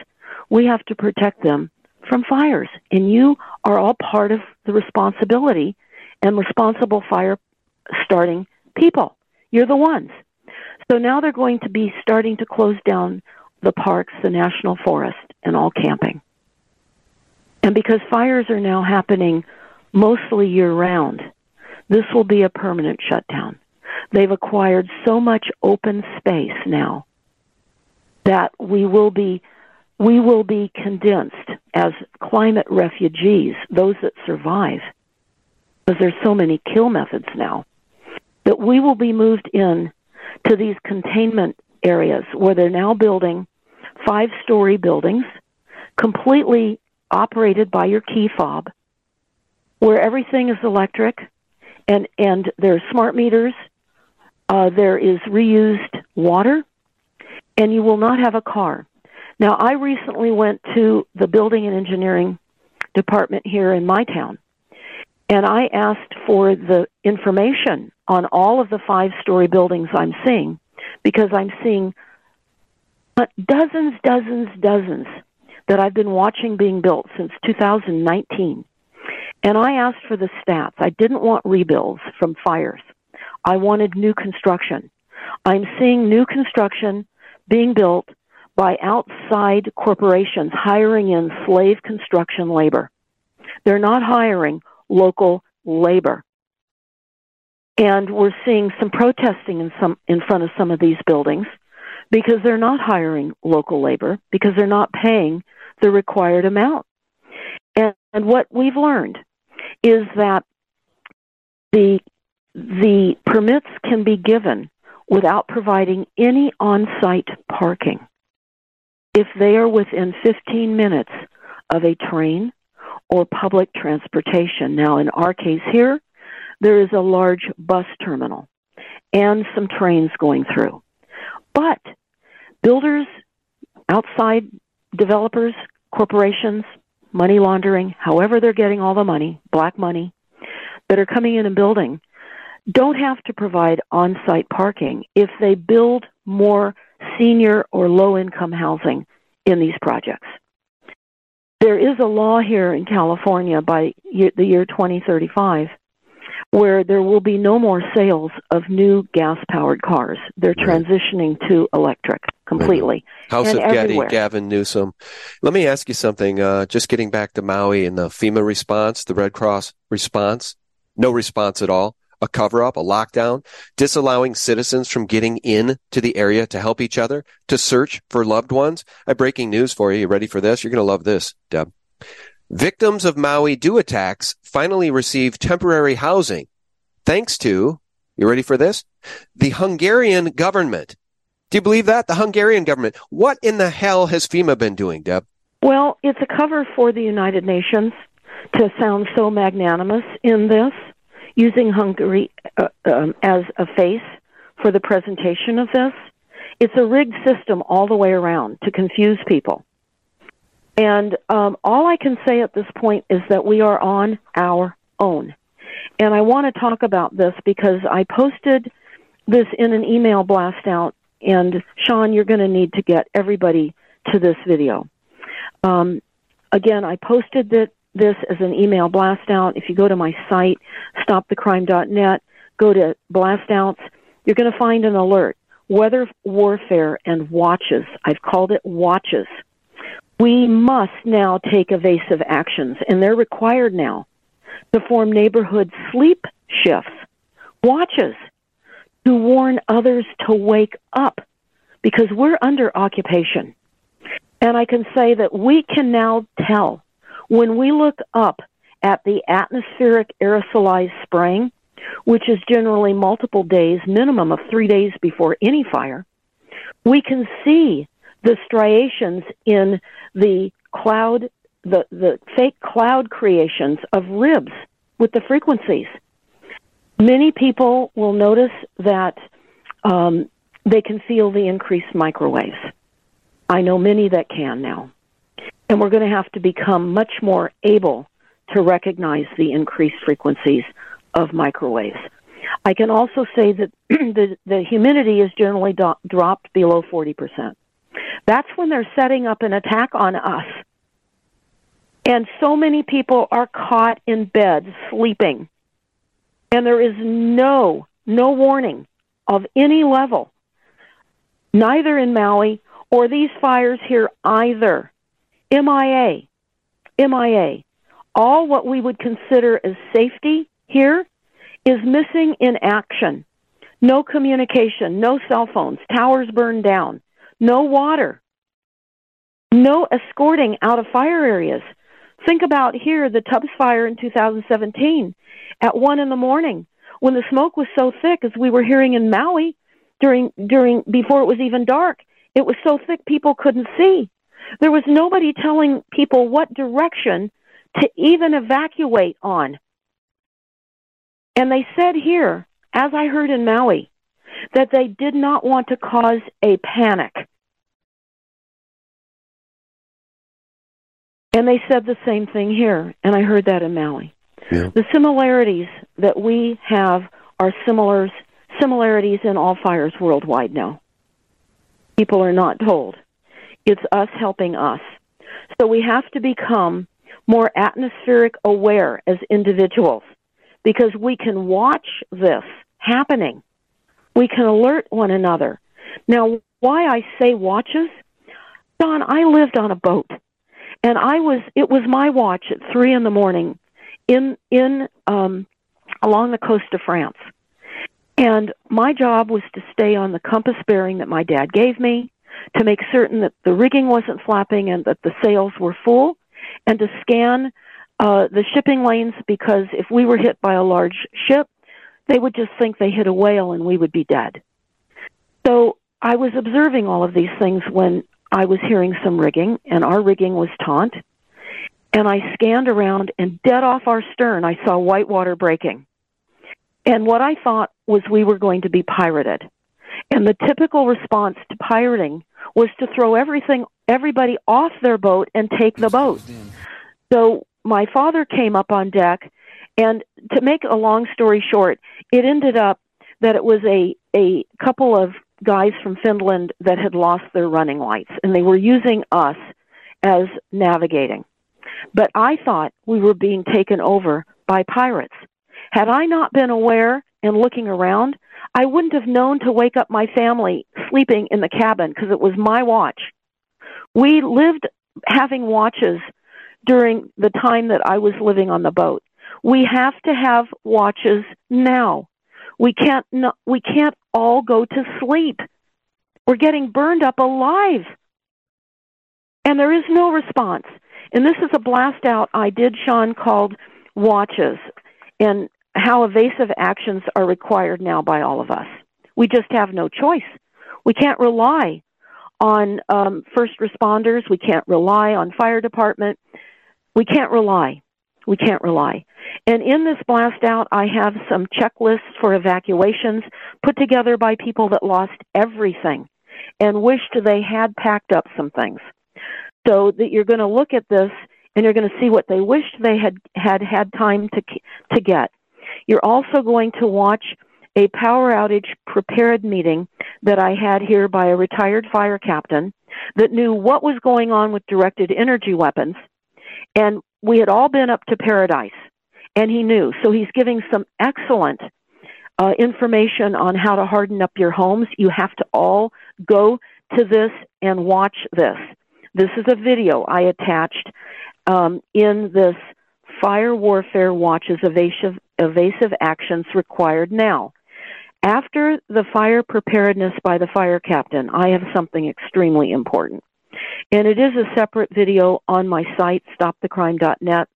We have to protect them from fires, and you are all part of the responsibility and responsible fire starting people. You're the ones. So now they're going to be starting to close down the parks, the national forest, and all camping. And because fires are now happening mostly year round, this will be a permanent shutdown. They've acquired so much open space now that we will be we will be condensed as climate refugees, those that survive, because there's so many kill methods now, that we will be moved in to these containment areas where they're now building five story buildings completely operated by your key fob where everything is electric and and there are smart meters uh, there is reused water and you will not have a car. Now, I recently went to the building and engineering department here in my town, and I asked for the information on all of the five story buildings I'm seeing because I'm seeing dozens, dozens, dozens that I've been watching being built since 2019. And I asked for the stats. I didn't want rebuilds from fires. I wanted new construction. I'm seeing new construction being built by outside corporations hiring in slave construction labor. They're not hiring local labor. And we're seeing some protesting in some in front of some of these buildings because they're not hiring local labor because they're not paying the required amount. And, and what we've learned is that the the permits can be given without providing any on-site parking if they are within 15 minutes of a train or public transportation. Now, in our case here, there is a large bus terminal and some trains going through. But builders, outside developers, corporations, money laundering, however they're getting all the money, black money, that are coming in and building, don't have to provide on site parking if they build more senior or low income housing in these projects. There is a law here in California by the year 2035 where there will be no more sales of new gas powered cars. They're transitioning to electric completely. House and of Getty. Gavin Newsom. Let me ask you something. Uh, just getting back to Maui and the FEMA response, the Red Cross response, no response at all. A cover up, a lockdown, disallowing citizens from getting in to the area to help each other, to search for loved ones. I have breaking news for you. You ready for this? You're going to love this, Deb. Victims of Maui DEW attacks finally receive temporary housing thanks to, you ready for this? The Hungarian government. Do you believe that? The Hungarian government. What in the hell has FEMA been doing, Deb? Well, it's a cover for the United Nations to sound so magnanimous in this, using Hungary uh, um, as a face for the presentation of this. It's a rigged system all the way around to confuse people. And um, all I can say at this point is that we are on our own. And I want to talk about this because I posted this in an email blast out. And Sean, you're going to need to get everybody to this video. Um, again, I posted that, this as an email blast out. If you go to my site, stopthecrime.net, go to blast outs, you're going to find an alert. Weather warfare and watches. I've called it watches. We must now take evasive actions, and they're required now to form neighborhood sleep shifts, watches, to warn others to wake up because we're under occupation. And I can say that we can now tell when we look up at the atmospheric aerosolized spraying, which is generally multiple days, minimum of three days before any fire, we can see the striations in the cloud, the, the fake cloud creations of ribs with the frequencies. Many people will notice that um, they can feel the increased microwaves. I know many that can now. And we're going to have to become much more able to recognize the increased frequencies of microwaves. I can also say that the, the humidity is generally do- dropped below 40%. That's when they're setting up an attack on us. And so many people are caught in bed sleeping. And there is no, no warning of any level, neither in Maui or these fires here either. MIA, MIA. All what we would consider as safety here is missing in action. No communication, no cell phones, towers burned down, no water, no escorting out of fire areas. Think about here the Tubbs fire in 2017 at one in the morning when the smoke was so thick, as we were hearing in Maui during during before it was even dark. It was so thick people couldn't see. There was nobody telling people what direction to even evacuate on. And they said here, as I heard in Maui, that they did not want to cause a panic. And they said the same thing here, and I heard that in Maui. Yeah. The similarities that we have are similars, similarities in all fires worldwide now. People are not told it's us helping us. So we have to become more atmospheric aware as individuals because we can watch this happening. We can alert one another. Now, why I say watches? Don, I lived on a boat and I was, it was my watch at three in the morning in, in, um, along the coast of France. And my job was to stay on the compass bearing that my dad gave me, to make certain that the rigging wasn't flapping and that the sails were full, and to scan uh, the shipping lanes because if we were hit by a large ship, they would just think they hit a whale and we would be dead. So I was observing all of these things when I was hearing some rigging, and our rigging was taunt. And I scanned around, and dead off our stern, I saw white water breaking. And what I thought was we were going to be pirated. And the typical response to pirating was to throw everything, everybody off their boat and take the boat. So my father came up on deck, and to make a long story short, it ended up that it was a, a couple of guys from Finland that had lost their running lights, and they were using us as navigating. But I thought we were being taken over by pirates. Had I not been aware and looking around, I wouldn't have known to wake up my family sleeping in the cabin because it was my watch. We lived having watches during the time that I was living on the boat. We have to have watches now. We can't no, we can't all go to sleep. We're getting burned up alive. And there is no response. And this is a blast out I did Sean called watches. And how evasive actions are required now by all of us. We just have no choice. We can't rely on um, first responders. We can't rely on fire department. We can't rely. We can't rely. And in this blast out, I have some checklists for evacuations put together by people that lost everything and wished they had packed up some things. So that you're going to look at this and you're going to see what they wished they had had had time to to get. You're also going to watch a power outage prepared meeting that I had here by a retired fire captain that knew what was going on with directed energy weapons. And we had all been up to paradise, and he knew. So he's giving some excellent uh, information on how to harden up your homes. You have to all go to this and watch this. This is a video I attached um, in this Fire Warfare Watches evasive, evasive actions required now. After the fire preparedness by the fire captain, I have something extremely important. And it is a separate video on my site, stopthecrime.net,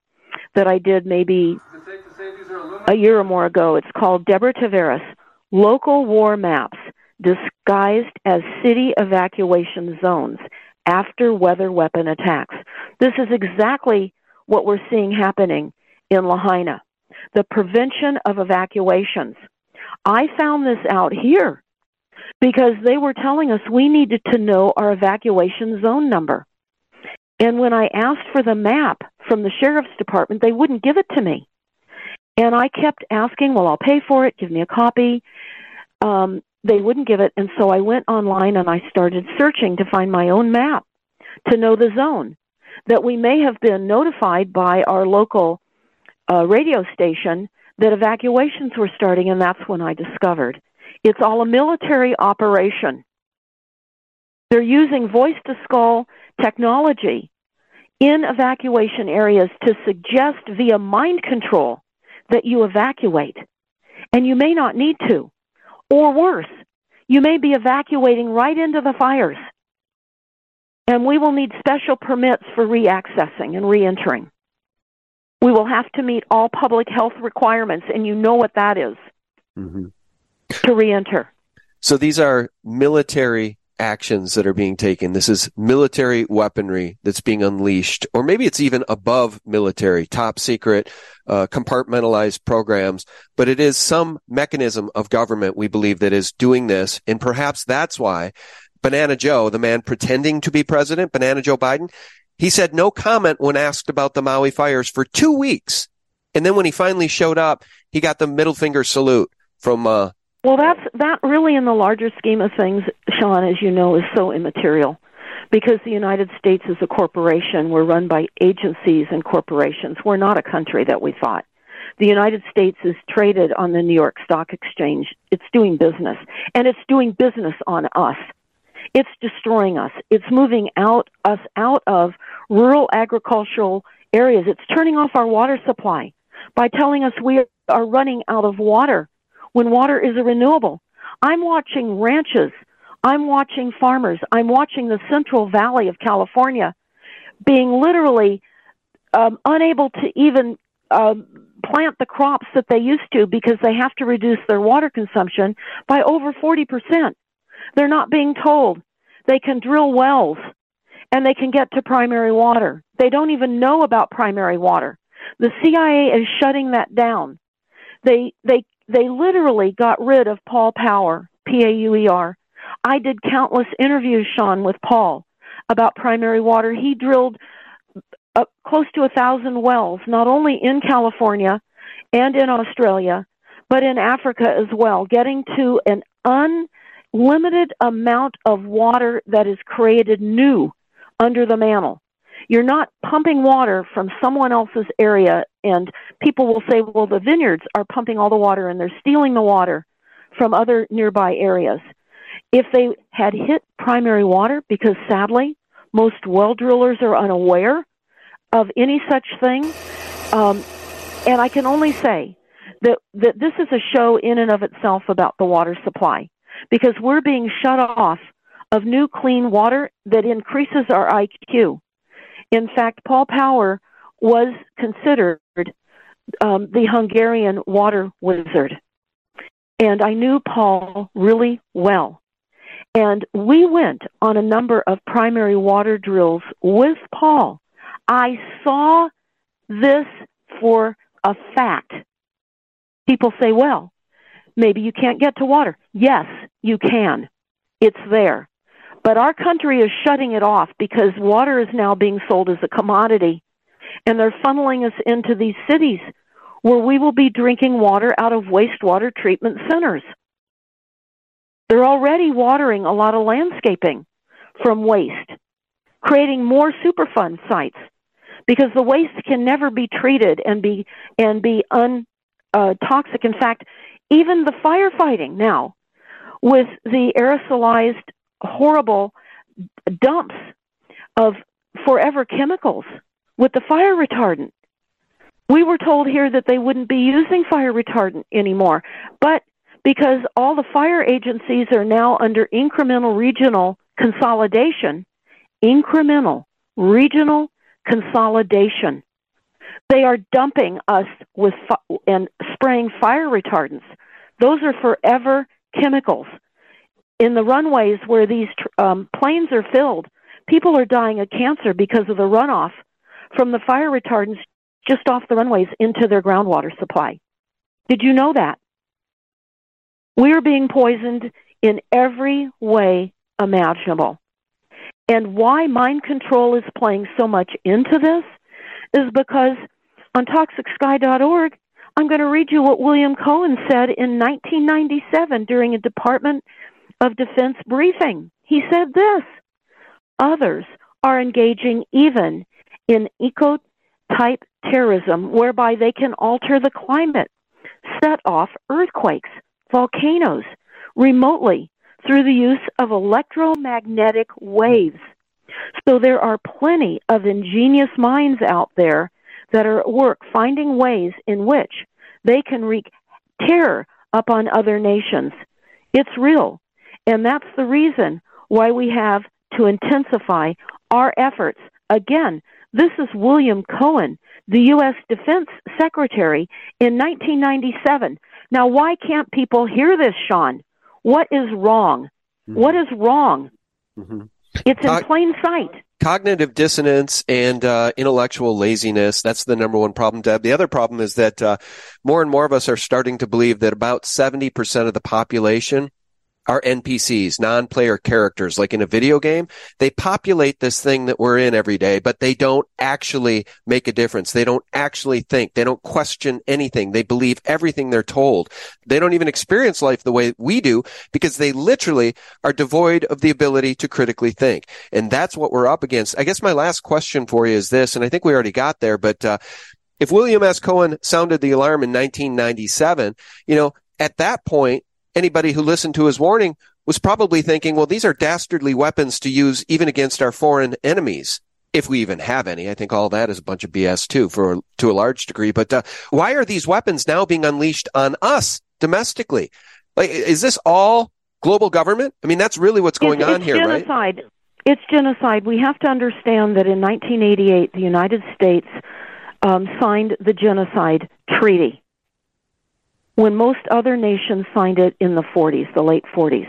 that I did maybe a year or more ago. It's called Deborah Tavares Local War Maps Disguised as City Evacuation Zones After Weather Weapon Attacks. This is exactly what we're seeing happening in Lahaina the prevention of evacuations. I found this out here because they were telling us we needed to know our evacuation zone number. And when I asked for the map from the sheriff's department, they wouldn't give it to me. And I kept asking, well, I'll pay for it, give me a copy. Um, they wouldn't give it, and so I went online and I started searching to find my own map to know the zone that we may have been notified by our local uh, radio station that evacuations were starting, and that's when I discovered it's all a military operation. They're using voice to skull technology in evacuation areas to suggest via mind control that you evacuate. And you may not need to. Or worse, you may be evacuating right into the fires. And we will need special permits for reaccessing and reentering. We will have to meet all public health requirements, and you know what that is mm-hmm. to reenter. So these are military actions that are being taken. This is military weaponry that's being unleashed, or maybe it's even above military, top secret, uh, compartmentalized programs, but it is some mechanism of government, we believe, that is doing this. And perhaps that's why Banana Joe, the man pretending to be president, Banana Joe Biden, He said no comment when asked about the Maui fires for two weeks. And then when he finally showed up, he got the middle finger salute from uh, well, that's that really, in the larger scheme of things, Sean, as you know, is so immaterial because the United States is a corporation. We're run by agencies and corporations. We're not a country that we thought. The United States is traded on the New York Stock Exchange. It's doing business, and it's doing business on us. It's destroying us. It's moving out us out of rural agricultural areas. It's turning off our water supply by telling us we are running out of water when water is a renewable. I'm watching ranches. I'm watching farmers. I'm watching the Central Valley of California being literally um, unable to even uh, plant the crops that they used to because they have to reduce their water consumption by over 40%. They're not being told they can drill wells and they can get to primary water. They don't even know about primary water. The CIA is shutting that down. They they they literally got rid of Paul Pauer, P A U E R. I did countless interviews, Sean, with Paul about primary water. He drilled uh, close to a thousand wells, not only in California and in Australia, but in Africa as well, getting to an unlimited amount of water that is created new under the mantle. You're not pumping water from someone else's area, and people will say, well, the vineyards are pumping all the water and they're stealing the water from other nearby areas. If they had hit primary water, because sadly, most well drillers are unaware of any such thing, um, and I can only say that, that this is a show in and of itself about the water supply because we're being shut off of new clean water that increases our IQ. In fact, Paul Pauer was considered um, the Hungarian water wizard. And I knew Paul really well. And we went on a number of primary water drills with Paul. I saw this for a fact. People say, well, maybe you can't get to water. Yes, you can. It's there. But our country is shutting it off because water is now being sold as a commodity. And they're funneling us into these cities where we will be drinking water out of wastewater treatment centers. They're already watering a lot of landscaping from waste, creating more Superfund sites because the waste can never be treated and be and be un uh, toxic. In fact, even the firefighting now with the aerosolized horrible dumps of forever chemicals with the fire retardant. We were told here that they wouldn't be using fire retardant anymore, but because all the fire agencies are now under incremental regional consolidation, incremental regional consolidation, they are dumping us with and spraying fire retardants. Those are forever chemicals in the runways where these um, planes are filled, people are dying of cancer because of the runoff from the fire retardants just off the runways into their groundwater supply. Did you know that? We are being poisoned in every way imaginable. And why mind control is playing so much into this is because on toxicsky.org, I'm going to read you what William Cohen said in 1997 during a Department of Defense briefing. He said this Others are engaging even in eco type terrorism, whereby they can alter the climate, set off earthquakes, volcanoes remotely through the use of electromagnetic waves. So there are plenty of ingenious minds out there that are at work finding ways in which they can wreak terror upon other nations. It's real. And that's the reason why we have to intensify our efforts. Again, this is William Cohen, the U.S. Defense Secretary in 1997. Now, why can't people hear this, Sean? What is wrong? Mm-hmm. What is wrong? Mm-hmm. It's in plain sight. Cognitive dissonance and uh, intellectual laziness. That's the number one problem, Deb. The other problem is that uh, more and more of us are starting to believe that about 70% of the population are NPCs, non-player characters, like in a video game. They populate this thing that we're in every day, but they don't actually make a difference. They don't actually think. They don't question anything. They believe everything they're told. They don't even experience life the way we do because they literally are devoid of the ability to critically think. And that's what we're up against. I guess my last question for you is this, and I think we already got there, but, uh, if William S. Cohen sounded the alarm in 1997, you know, at that point, anybody who listened to his warning was probably thinking, well, these are dastardly weapons to use even against our foreign enemies. If we even have any, I think all that is a bunch of BS too, for to a large degree. But uh, why are these weapons now being unleashed on us domestically? Like, is this all global government? I mean, that's really what's going it's, on it's here, genocide. right? It's genocide. We have to understand that in 1988, the United States um, signed the genocide treaty when most other nations signed it in the 40s, the late 40s.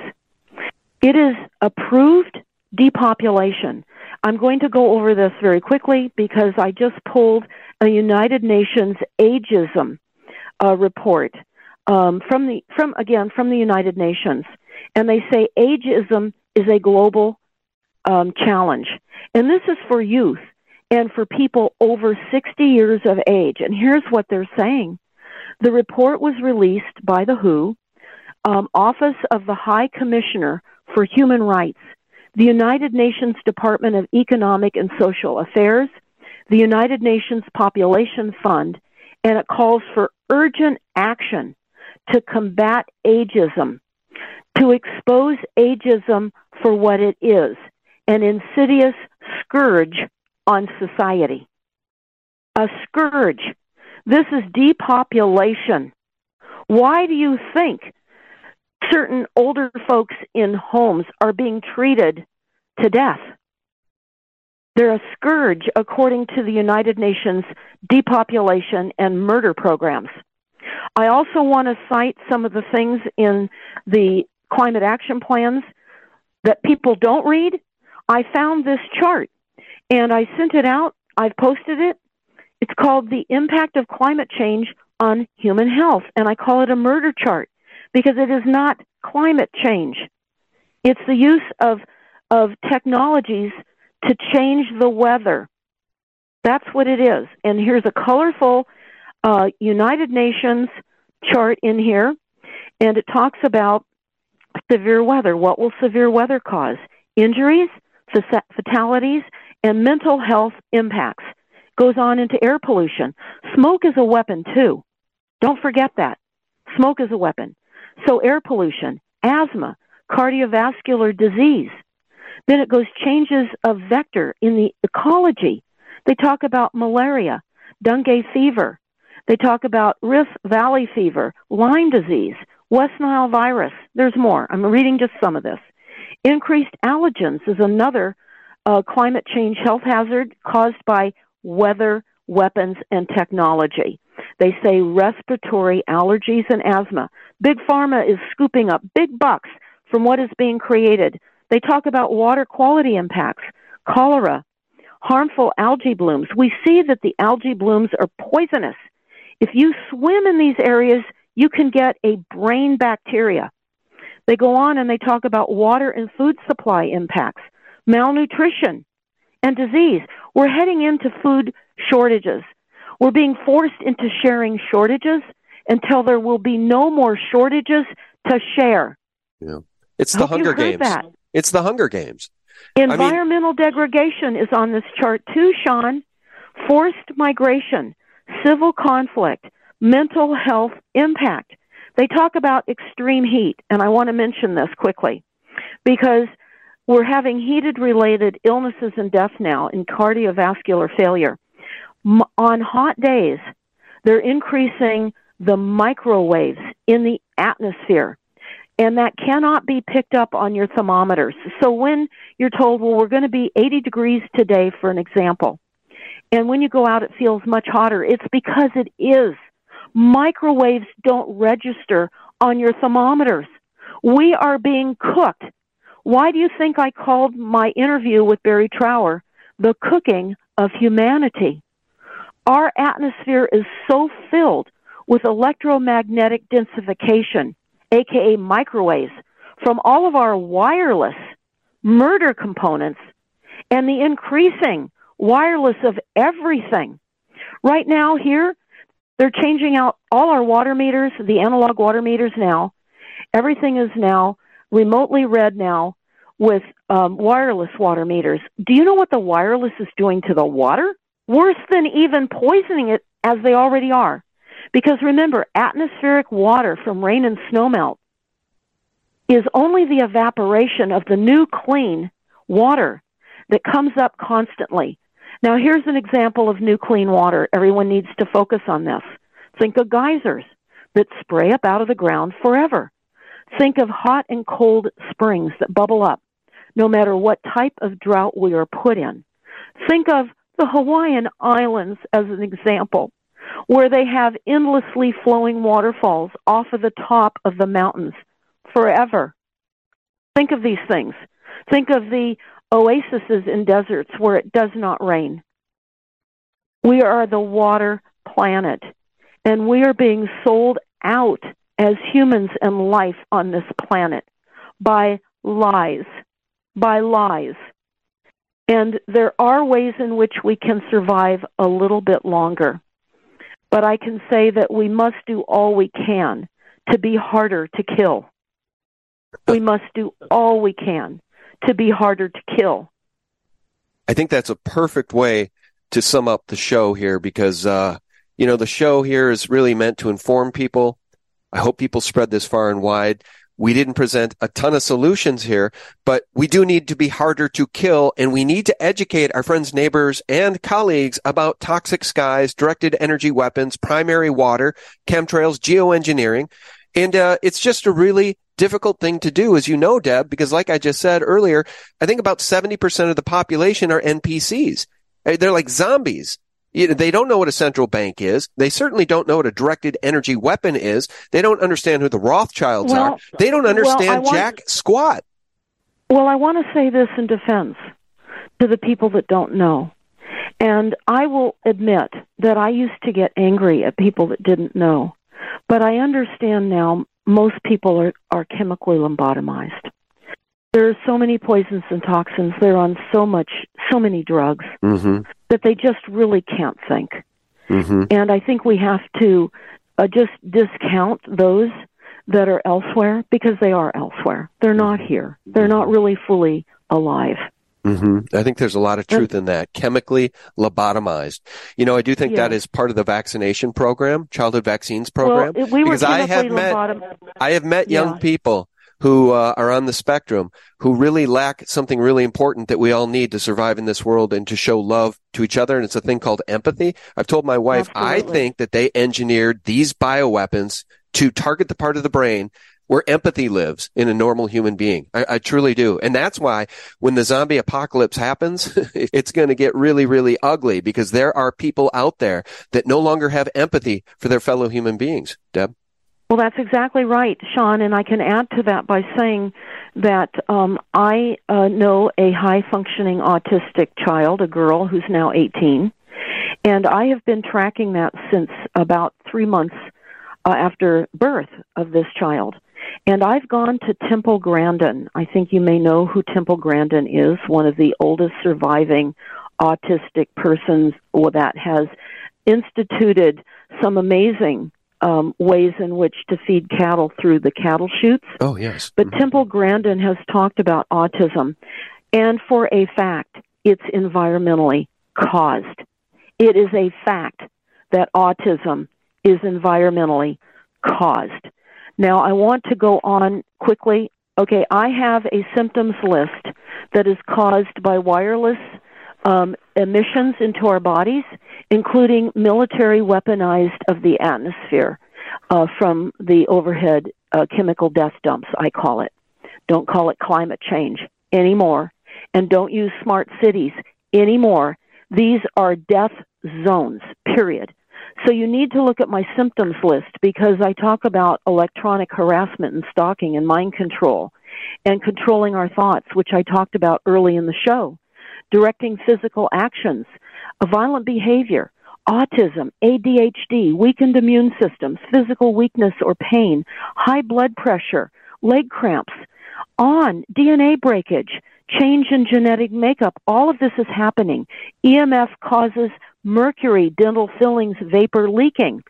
It is approved depopulation. I'm going to go over this very quickly because I just pulled a United Nations ageism uh, report um, from the from again from the United Nations, and they say ageism is a global um, challenge, and this is for youth and for people over 60 years of age. And here's what they're saying: the report was released by the WHO, um, Office of the High Commissioner for Human Rights, the United Nations Department of Economic and Social Affairs, the United Nations Population Fund, and it calls for urgent action to combat ageism, to expose ageism for what it is an insidious scourge on society. A scourge this is depopulation. Why do you think certain older folks in homes are being treated to death? They're a scourge according to the United Nations depopulation and murder programs. I also want to cite some of the things in the climate action plans that people don't read. I found this chart and I sent it out. I've posted it. It's called the impact of climate change on human health, and I call it a murder chart because it is not climate change. It's the use of of technologies to change the weather. That's what it is. And here's a colorful uh, United Nations chart in here, and it talks about severe weather. What will severe weather cause? Injuries, fatalities, and mental health impacts goes on into air pollution. Smoke is a weapon too. Don't forget that. Smoke is a weapon. So air pollution, asthma, cardiovascular disease. Then it goes changes of vector in the ecology. They talk about malaria, dengue fever. They talk about Rift Valley fever, Lyme disease, West Nile virus. There's more. I'm reading just some of this. Increased allergens is another uh, climate change health hazard caused by weather, weapons, and technology. They say respiratory allergies and asthma. Big Pharma is scooping up big bucks from what is being created. They talk about water quality impacts, cholera, harmful algae blooms. We see that the algae blooms are poisonous. If you swim in these areas, you can get a brain bacteria. They go on and they talk about water and food supply impacts, malnutrition, and disease. We're heading into food shortages. We're being forced into sharing shortages until there will be no more shortages to share. Yeah. It's the Hunger Games. That. It's the Hunger Games. Environmental I mean, degradation is on this chart too, Sean. Forced migration, civil conflict, mental health impact. They talk about extreme heat, and I want to mention this quickly because we're having heated related illnesses and death now in cardiovascular failure. M- on hot days, they're increasing the microwaves in the atmosphere. And that cannot be picked up on your thermometers. So when you're told, well, we're going to be 80 degrees today, for an example, and when you go out, it feels much hotter, it's because it is. Microwaves don't register on your thermometers. We are being cooked why do you think I called my interview with Barry Trower the cooking of humanity? Our atmosphere is so filled with electromagnetic densification, aka microwaves, from all of our wireless murder components and the increasing wireless of everything. Right now, here, they're changing out all our water meters, the analog water meters now. Everything is now remotely read now with um, wireless water meters. Do you know what the wireless is doing to the water? Worse than even poisoning it as they already are. Because remember, atmospheric water from rain and snowmelt is only the evaporation of the new clean water that comes up constantly. Now, here's an example of new clean water. Everyone needs to focus on this. Think of geysers that spray up out of the ground forever. Think of hot and cold springs that bubble up no matter what type of drought we are put in. Think of the Hawaiian Islands as an example, where they have endlessly flowing waterfalls off of the top of the mountains forever. Think of these things. Think of the oases in deserts where it does not rain. We are the water planet, and we are being sold out as humans and life on this planet by lies, by lies. And there are ways in which we can survive a little bit longer. But I can say that we must do all we can to be harder to kill. We must do all we can to be harder to kill. I think that's a perfect way to sum up the show here because, uh, you know, the show here is really meant to inform people. I hope people spread this far and wide. We didn't present a ton of solutions here, but we do need to be harder to kill and we need to educate our friends, neighbors, and colleagues about toxic skies, directed energy weapons, primary water, chemtrails, geoengineering. And uh, it's just a really difficult thing to do, as you know, Deb, because like I just said earlier, I think about 70% of the population are NPCs. They're like zombies. They don't know what a central bank is. They certainly don't know what a directed energy weapon is. They don't understand who the Rothschilds well, are. They don't understand well, Jack squat. Well, I want to say this in defense to the people that don't know. And I will admit that I used to get angry at people that didn't know. But I understand now most people are, are chemically lobotomized. There are so many poisons and toxins. They're on so much, so many drugs mm-hmm. that they just really can't think. Mm-hmm. And I think we have to uh, just discount those that are elsewhere because they are elsewhere. They're not here. They're not really fully alive. Mm-hmm. I think there's a lot of truth in that. Chemically lobotomized. You know, I do think that is part of the vaccination program, childhood vaccines program. Well, we because I have met, I have met young yeah. people who uh, are on the spectrum who really lack something really important that we all need to survive in this world and to show love to each other. And it's a thing called empathy. I've told my wife, Absolutely. I think that they engineered these bioweapons to target the part of the brain where empathy lives in a normal human being. I, I truly do. And that's why when the zombie apocalypse happens, it's going to get really, really ugly because there are people out there that no longer have empathy for their fellow human beings. Deb? Well, that's exactly right, Sean. And I can add to that by saying that um, I uh, know a high functioning autistic child, a girl who's now 18. And I have been tracking that since about three months uh, after birth of this child. And I've gone to Temple Grandin. I think you may know who Temple Grandin is, one of the oldest surviving autistic persons that has instituted some amazing um, ways in which to feed cattle through the cattle chutes. Oh, yes. But mm-hmm. Temple Grandin has talked about autism, and for a fact, it's environmentally caused. It is a fact that autism is environmentally caused. Now, I want to go on quickly. Okay, I have a symptoms list that is caused by wireless um, emissions into our bodies, including military weaponized of the atmosphere uh, from the overhead uh, chemical death dumps, I call it. Don't call it climate change anymore. And don't use smart cities anymore. These are death zones, period. So you need to look at my symptoms list because I talk about electronic harassment and stalking and mind control and controlling our thoughts, which I talked about early in the show, directing physical actions, violent behavior, autism, ADHD, weakened immune systems, physical weakness or pain, high blood pressure, leg cramps, on DNA breakage, change in genetic makeup. All of this is happening. EMF causes mercury, dental fillings, vapor leaking,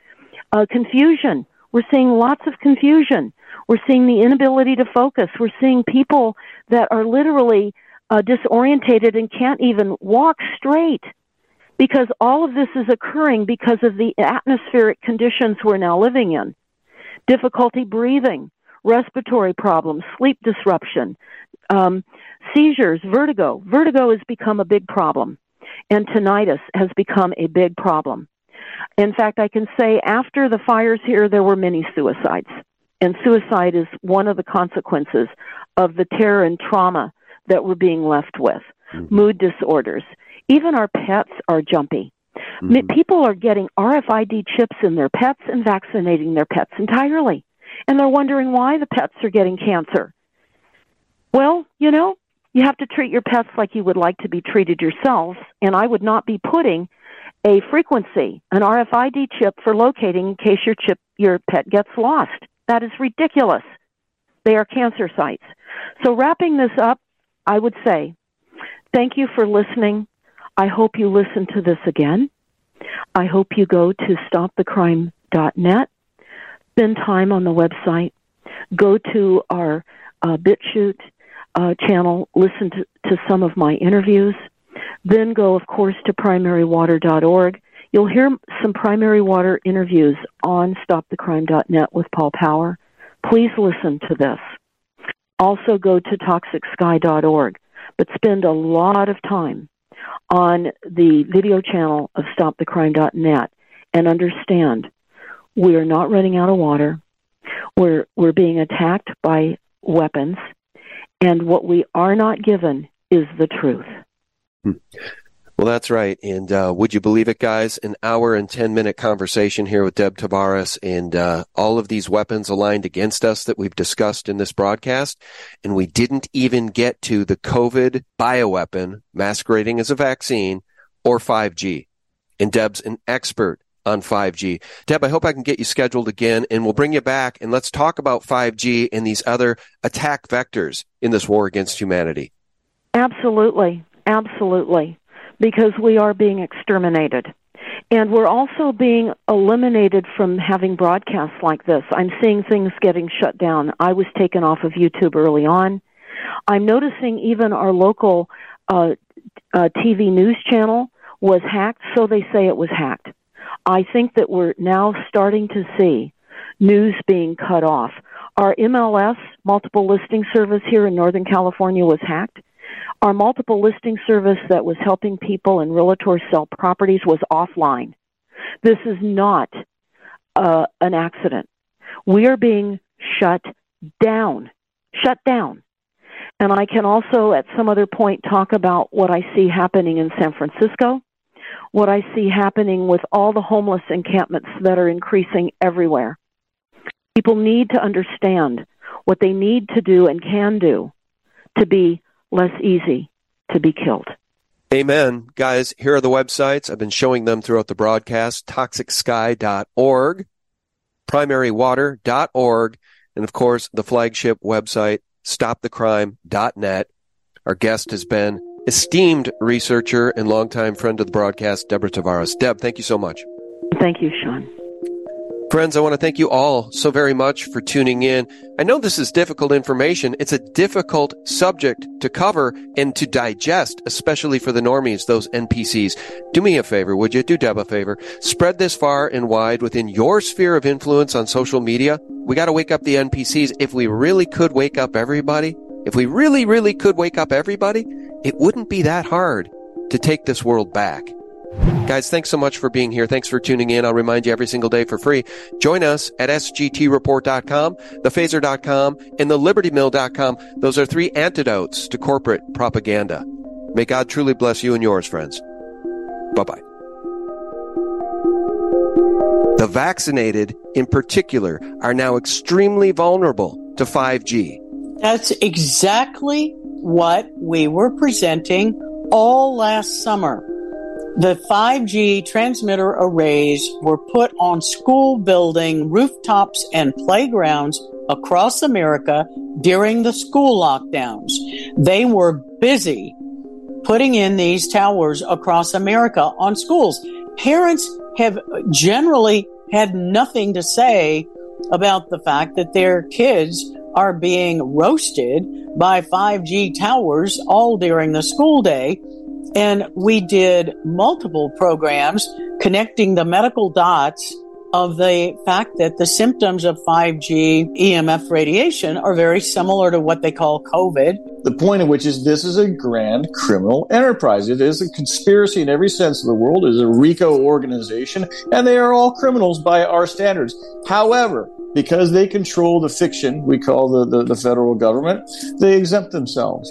uh, confusion. We're seeing lots of confusion. We're seeing the inability to focus. We're seeing people that are literally uh, disorientated and can't even walk straight because all of this is occurring because of the atmospheric conditions we're now living in. Difficulty breathing, respiratory problems, sleep disruption, um, seizures, vertigo. Vertigo has become a big problem, and tinnitus has become a big problem. In fact, I can say after the fires here, there were many suicides. And suicide is one of the consequences of the terror and trauma that we're being left with. Mm-hmm. Mood disorders. Even our pets are jumpy. Mm-hmm. People are getting RFID chips in their pets and vaccinating their pets entirely. And they're wondering why the pets are getting cancer. Well, you know, you have to treat your pets like you would like to be treated yourselves, and I would not be putting a frequency, an RFID chip for locating in case your chip your pet gets lost. That is ridiculous. They are cancer sites. So wrapping this up, I would say, thank you for listening. I hope you listen to this again. I hope you go to stopthecrime.net, spend time on the website, go to our uh, BitChute uh, channel, listen to, to some of my interviews, then go, of course, to primarywater.org. You'll hear some primary water interviews on stopthecrime.net with Paul Pauer. Please listen to this. Also go to toxicsky.org, but spend a lot of time on the video channel of stopthecrime.net and understand we are not running out of water. We're, we're being attacked by weapons and what we are not given is the truth. Hmm. Well, that's right. And uh, would you believe it, guys? An hour and 10 minute conversation here with Deb Tavares and uh, all of these weapons aligned against us that we've discussed in this broadcast. And we didn't even get to the COVID bioweapon masquerading as a vaccine or 5G. And Deb's an expert on 5G. Deb, I hope I can get you scheduled again and we'll bring you back and let's talk about 5G and these other attack vectors in this war against humanity. Absolutely. Absolutely. Because we are being exterminated. And we're also being eliminated from having broadcasts like this. I'm seeing things getting shut down. I was taken off of YouTube early on. I'm noticing even our local uh, uh, TV news channel was hacked, so they say it was hacked. I think that we're now starting to see news being cut off. Our MLS, multiple listing service here in Northern California, was hacked. Our multiple listing service that was helping people and realtors sell properties was offline. This is not uh, an accident. We are being shut down. Shut down. And I can also, at some other point, talk about what I see happening in San Francisco what I see happening with all the homeless encampments that are increasing everywhere. People need to understand what they need to do and can do to be less easy to be killed. Amen. Guys, here are the websites. I've been showing them throughout the broadcast. ToxicSky.org, primarywater.org, and of course, the flagship website, stopthecrime.net. Our guest has been esteemed researcher and longtime friend of the broadcast, Deborah Tavares. Deb, thank you so much. Thank you, Sean. Friends, I want to thank you all so very much for tuning in. I know this is difficult information. It's a difficult subject to cover and to digest, especially for the normies, those NPCs. Do me a favor, would you? Do Deb a favor. Spread this far and wide within your sphere of influence on social media. We got to wake up the NPCs. If we really could wake up everybody, if we really, really could wake up everybody, it wouldn't be that hard to take this world back. Guys, thanks so much for being here. Thanks for tuning in. I'll remind you every single day for free. Join us at sgtreport.com, thephaser.com, and thelibertymill.com. Those are three antidotes to corporate propaganda. May God truly bless you and yours, friends. Bye bye. The vaccinated, in particular, are now extremely vulnerable to 5G. That's exactly what we were presenting all last summer. The 5G transmitter arrays were put on school building rooftops and playgrounds across America during the school lockdowns. They were busy putting in these towers across America on schools. Parents have generally had nothing to say about the fact that their kids are being roasted by 5G towers all during the school day. And we did multiple programs connecting the medical dots of the fact that the symptoms of 5G EMF radiation are very similar to what they call COVID. The point of which is this is a grand criminal enterprise. It is a conspiracy in every sense of the world. It is a RICO organization, and they are all criminals by our standards. However, because they control the fiction we call the, the, the federal government, they exempt themselves.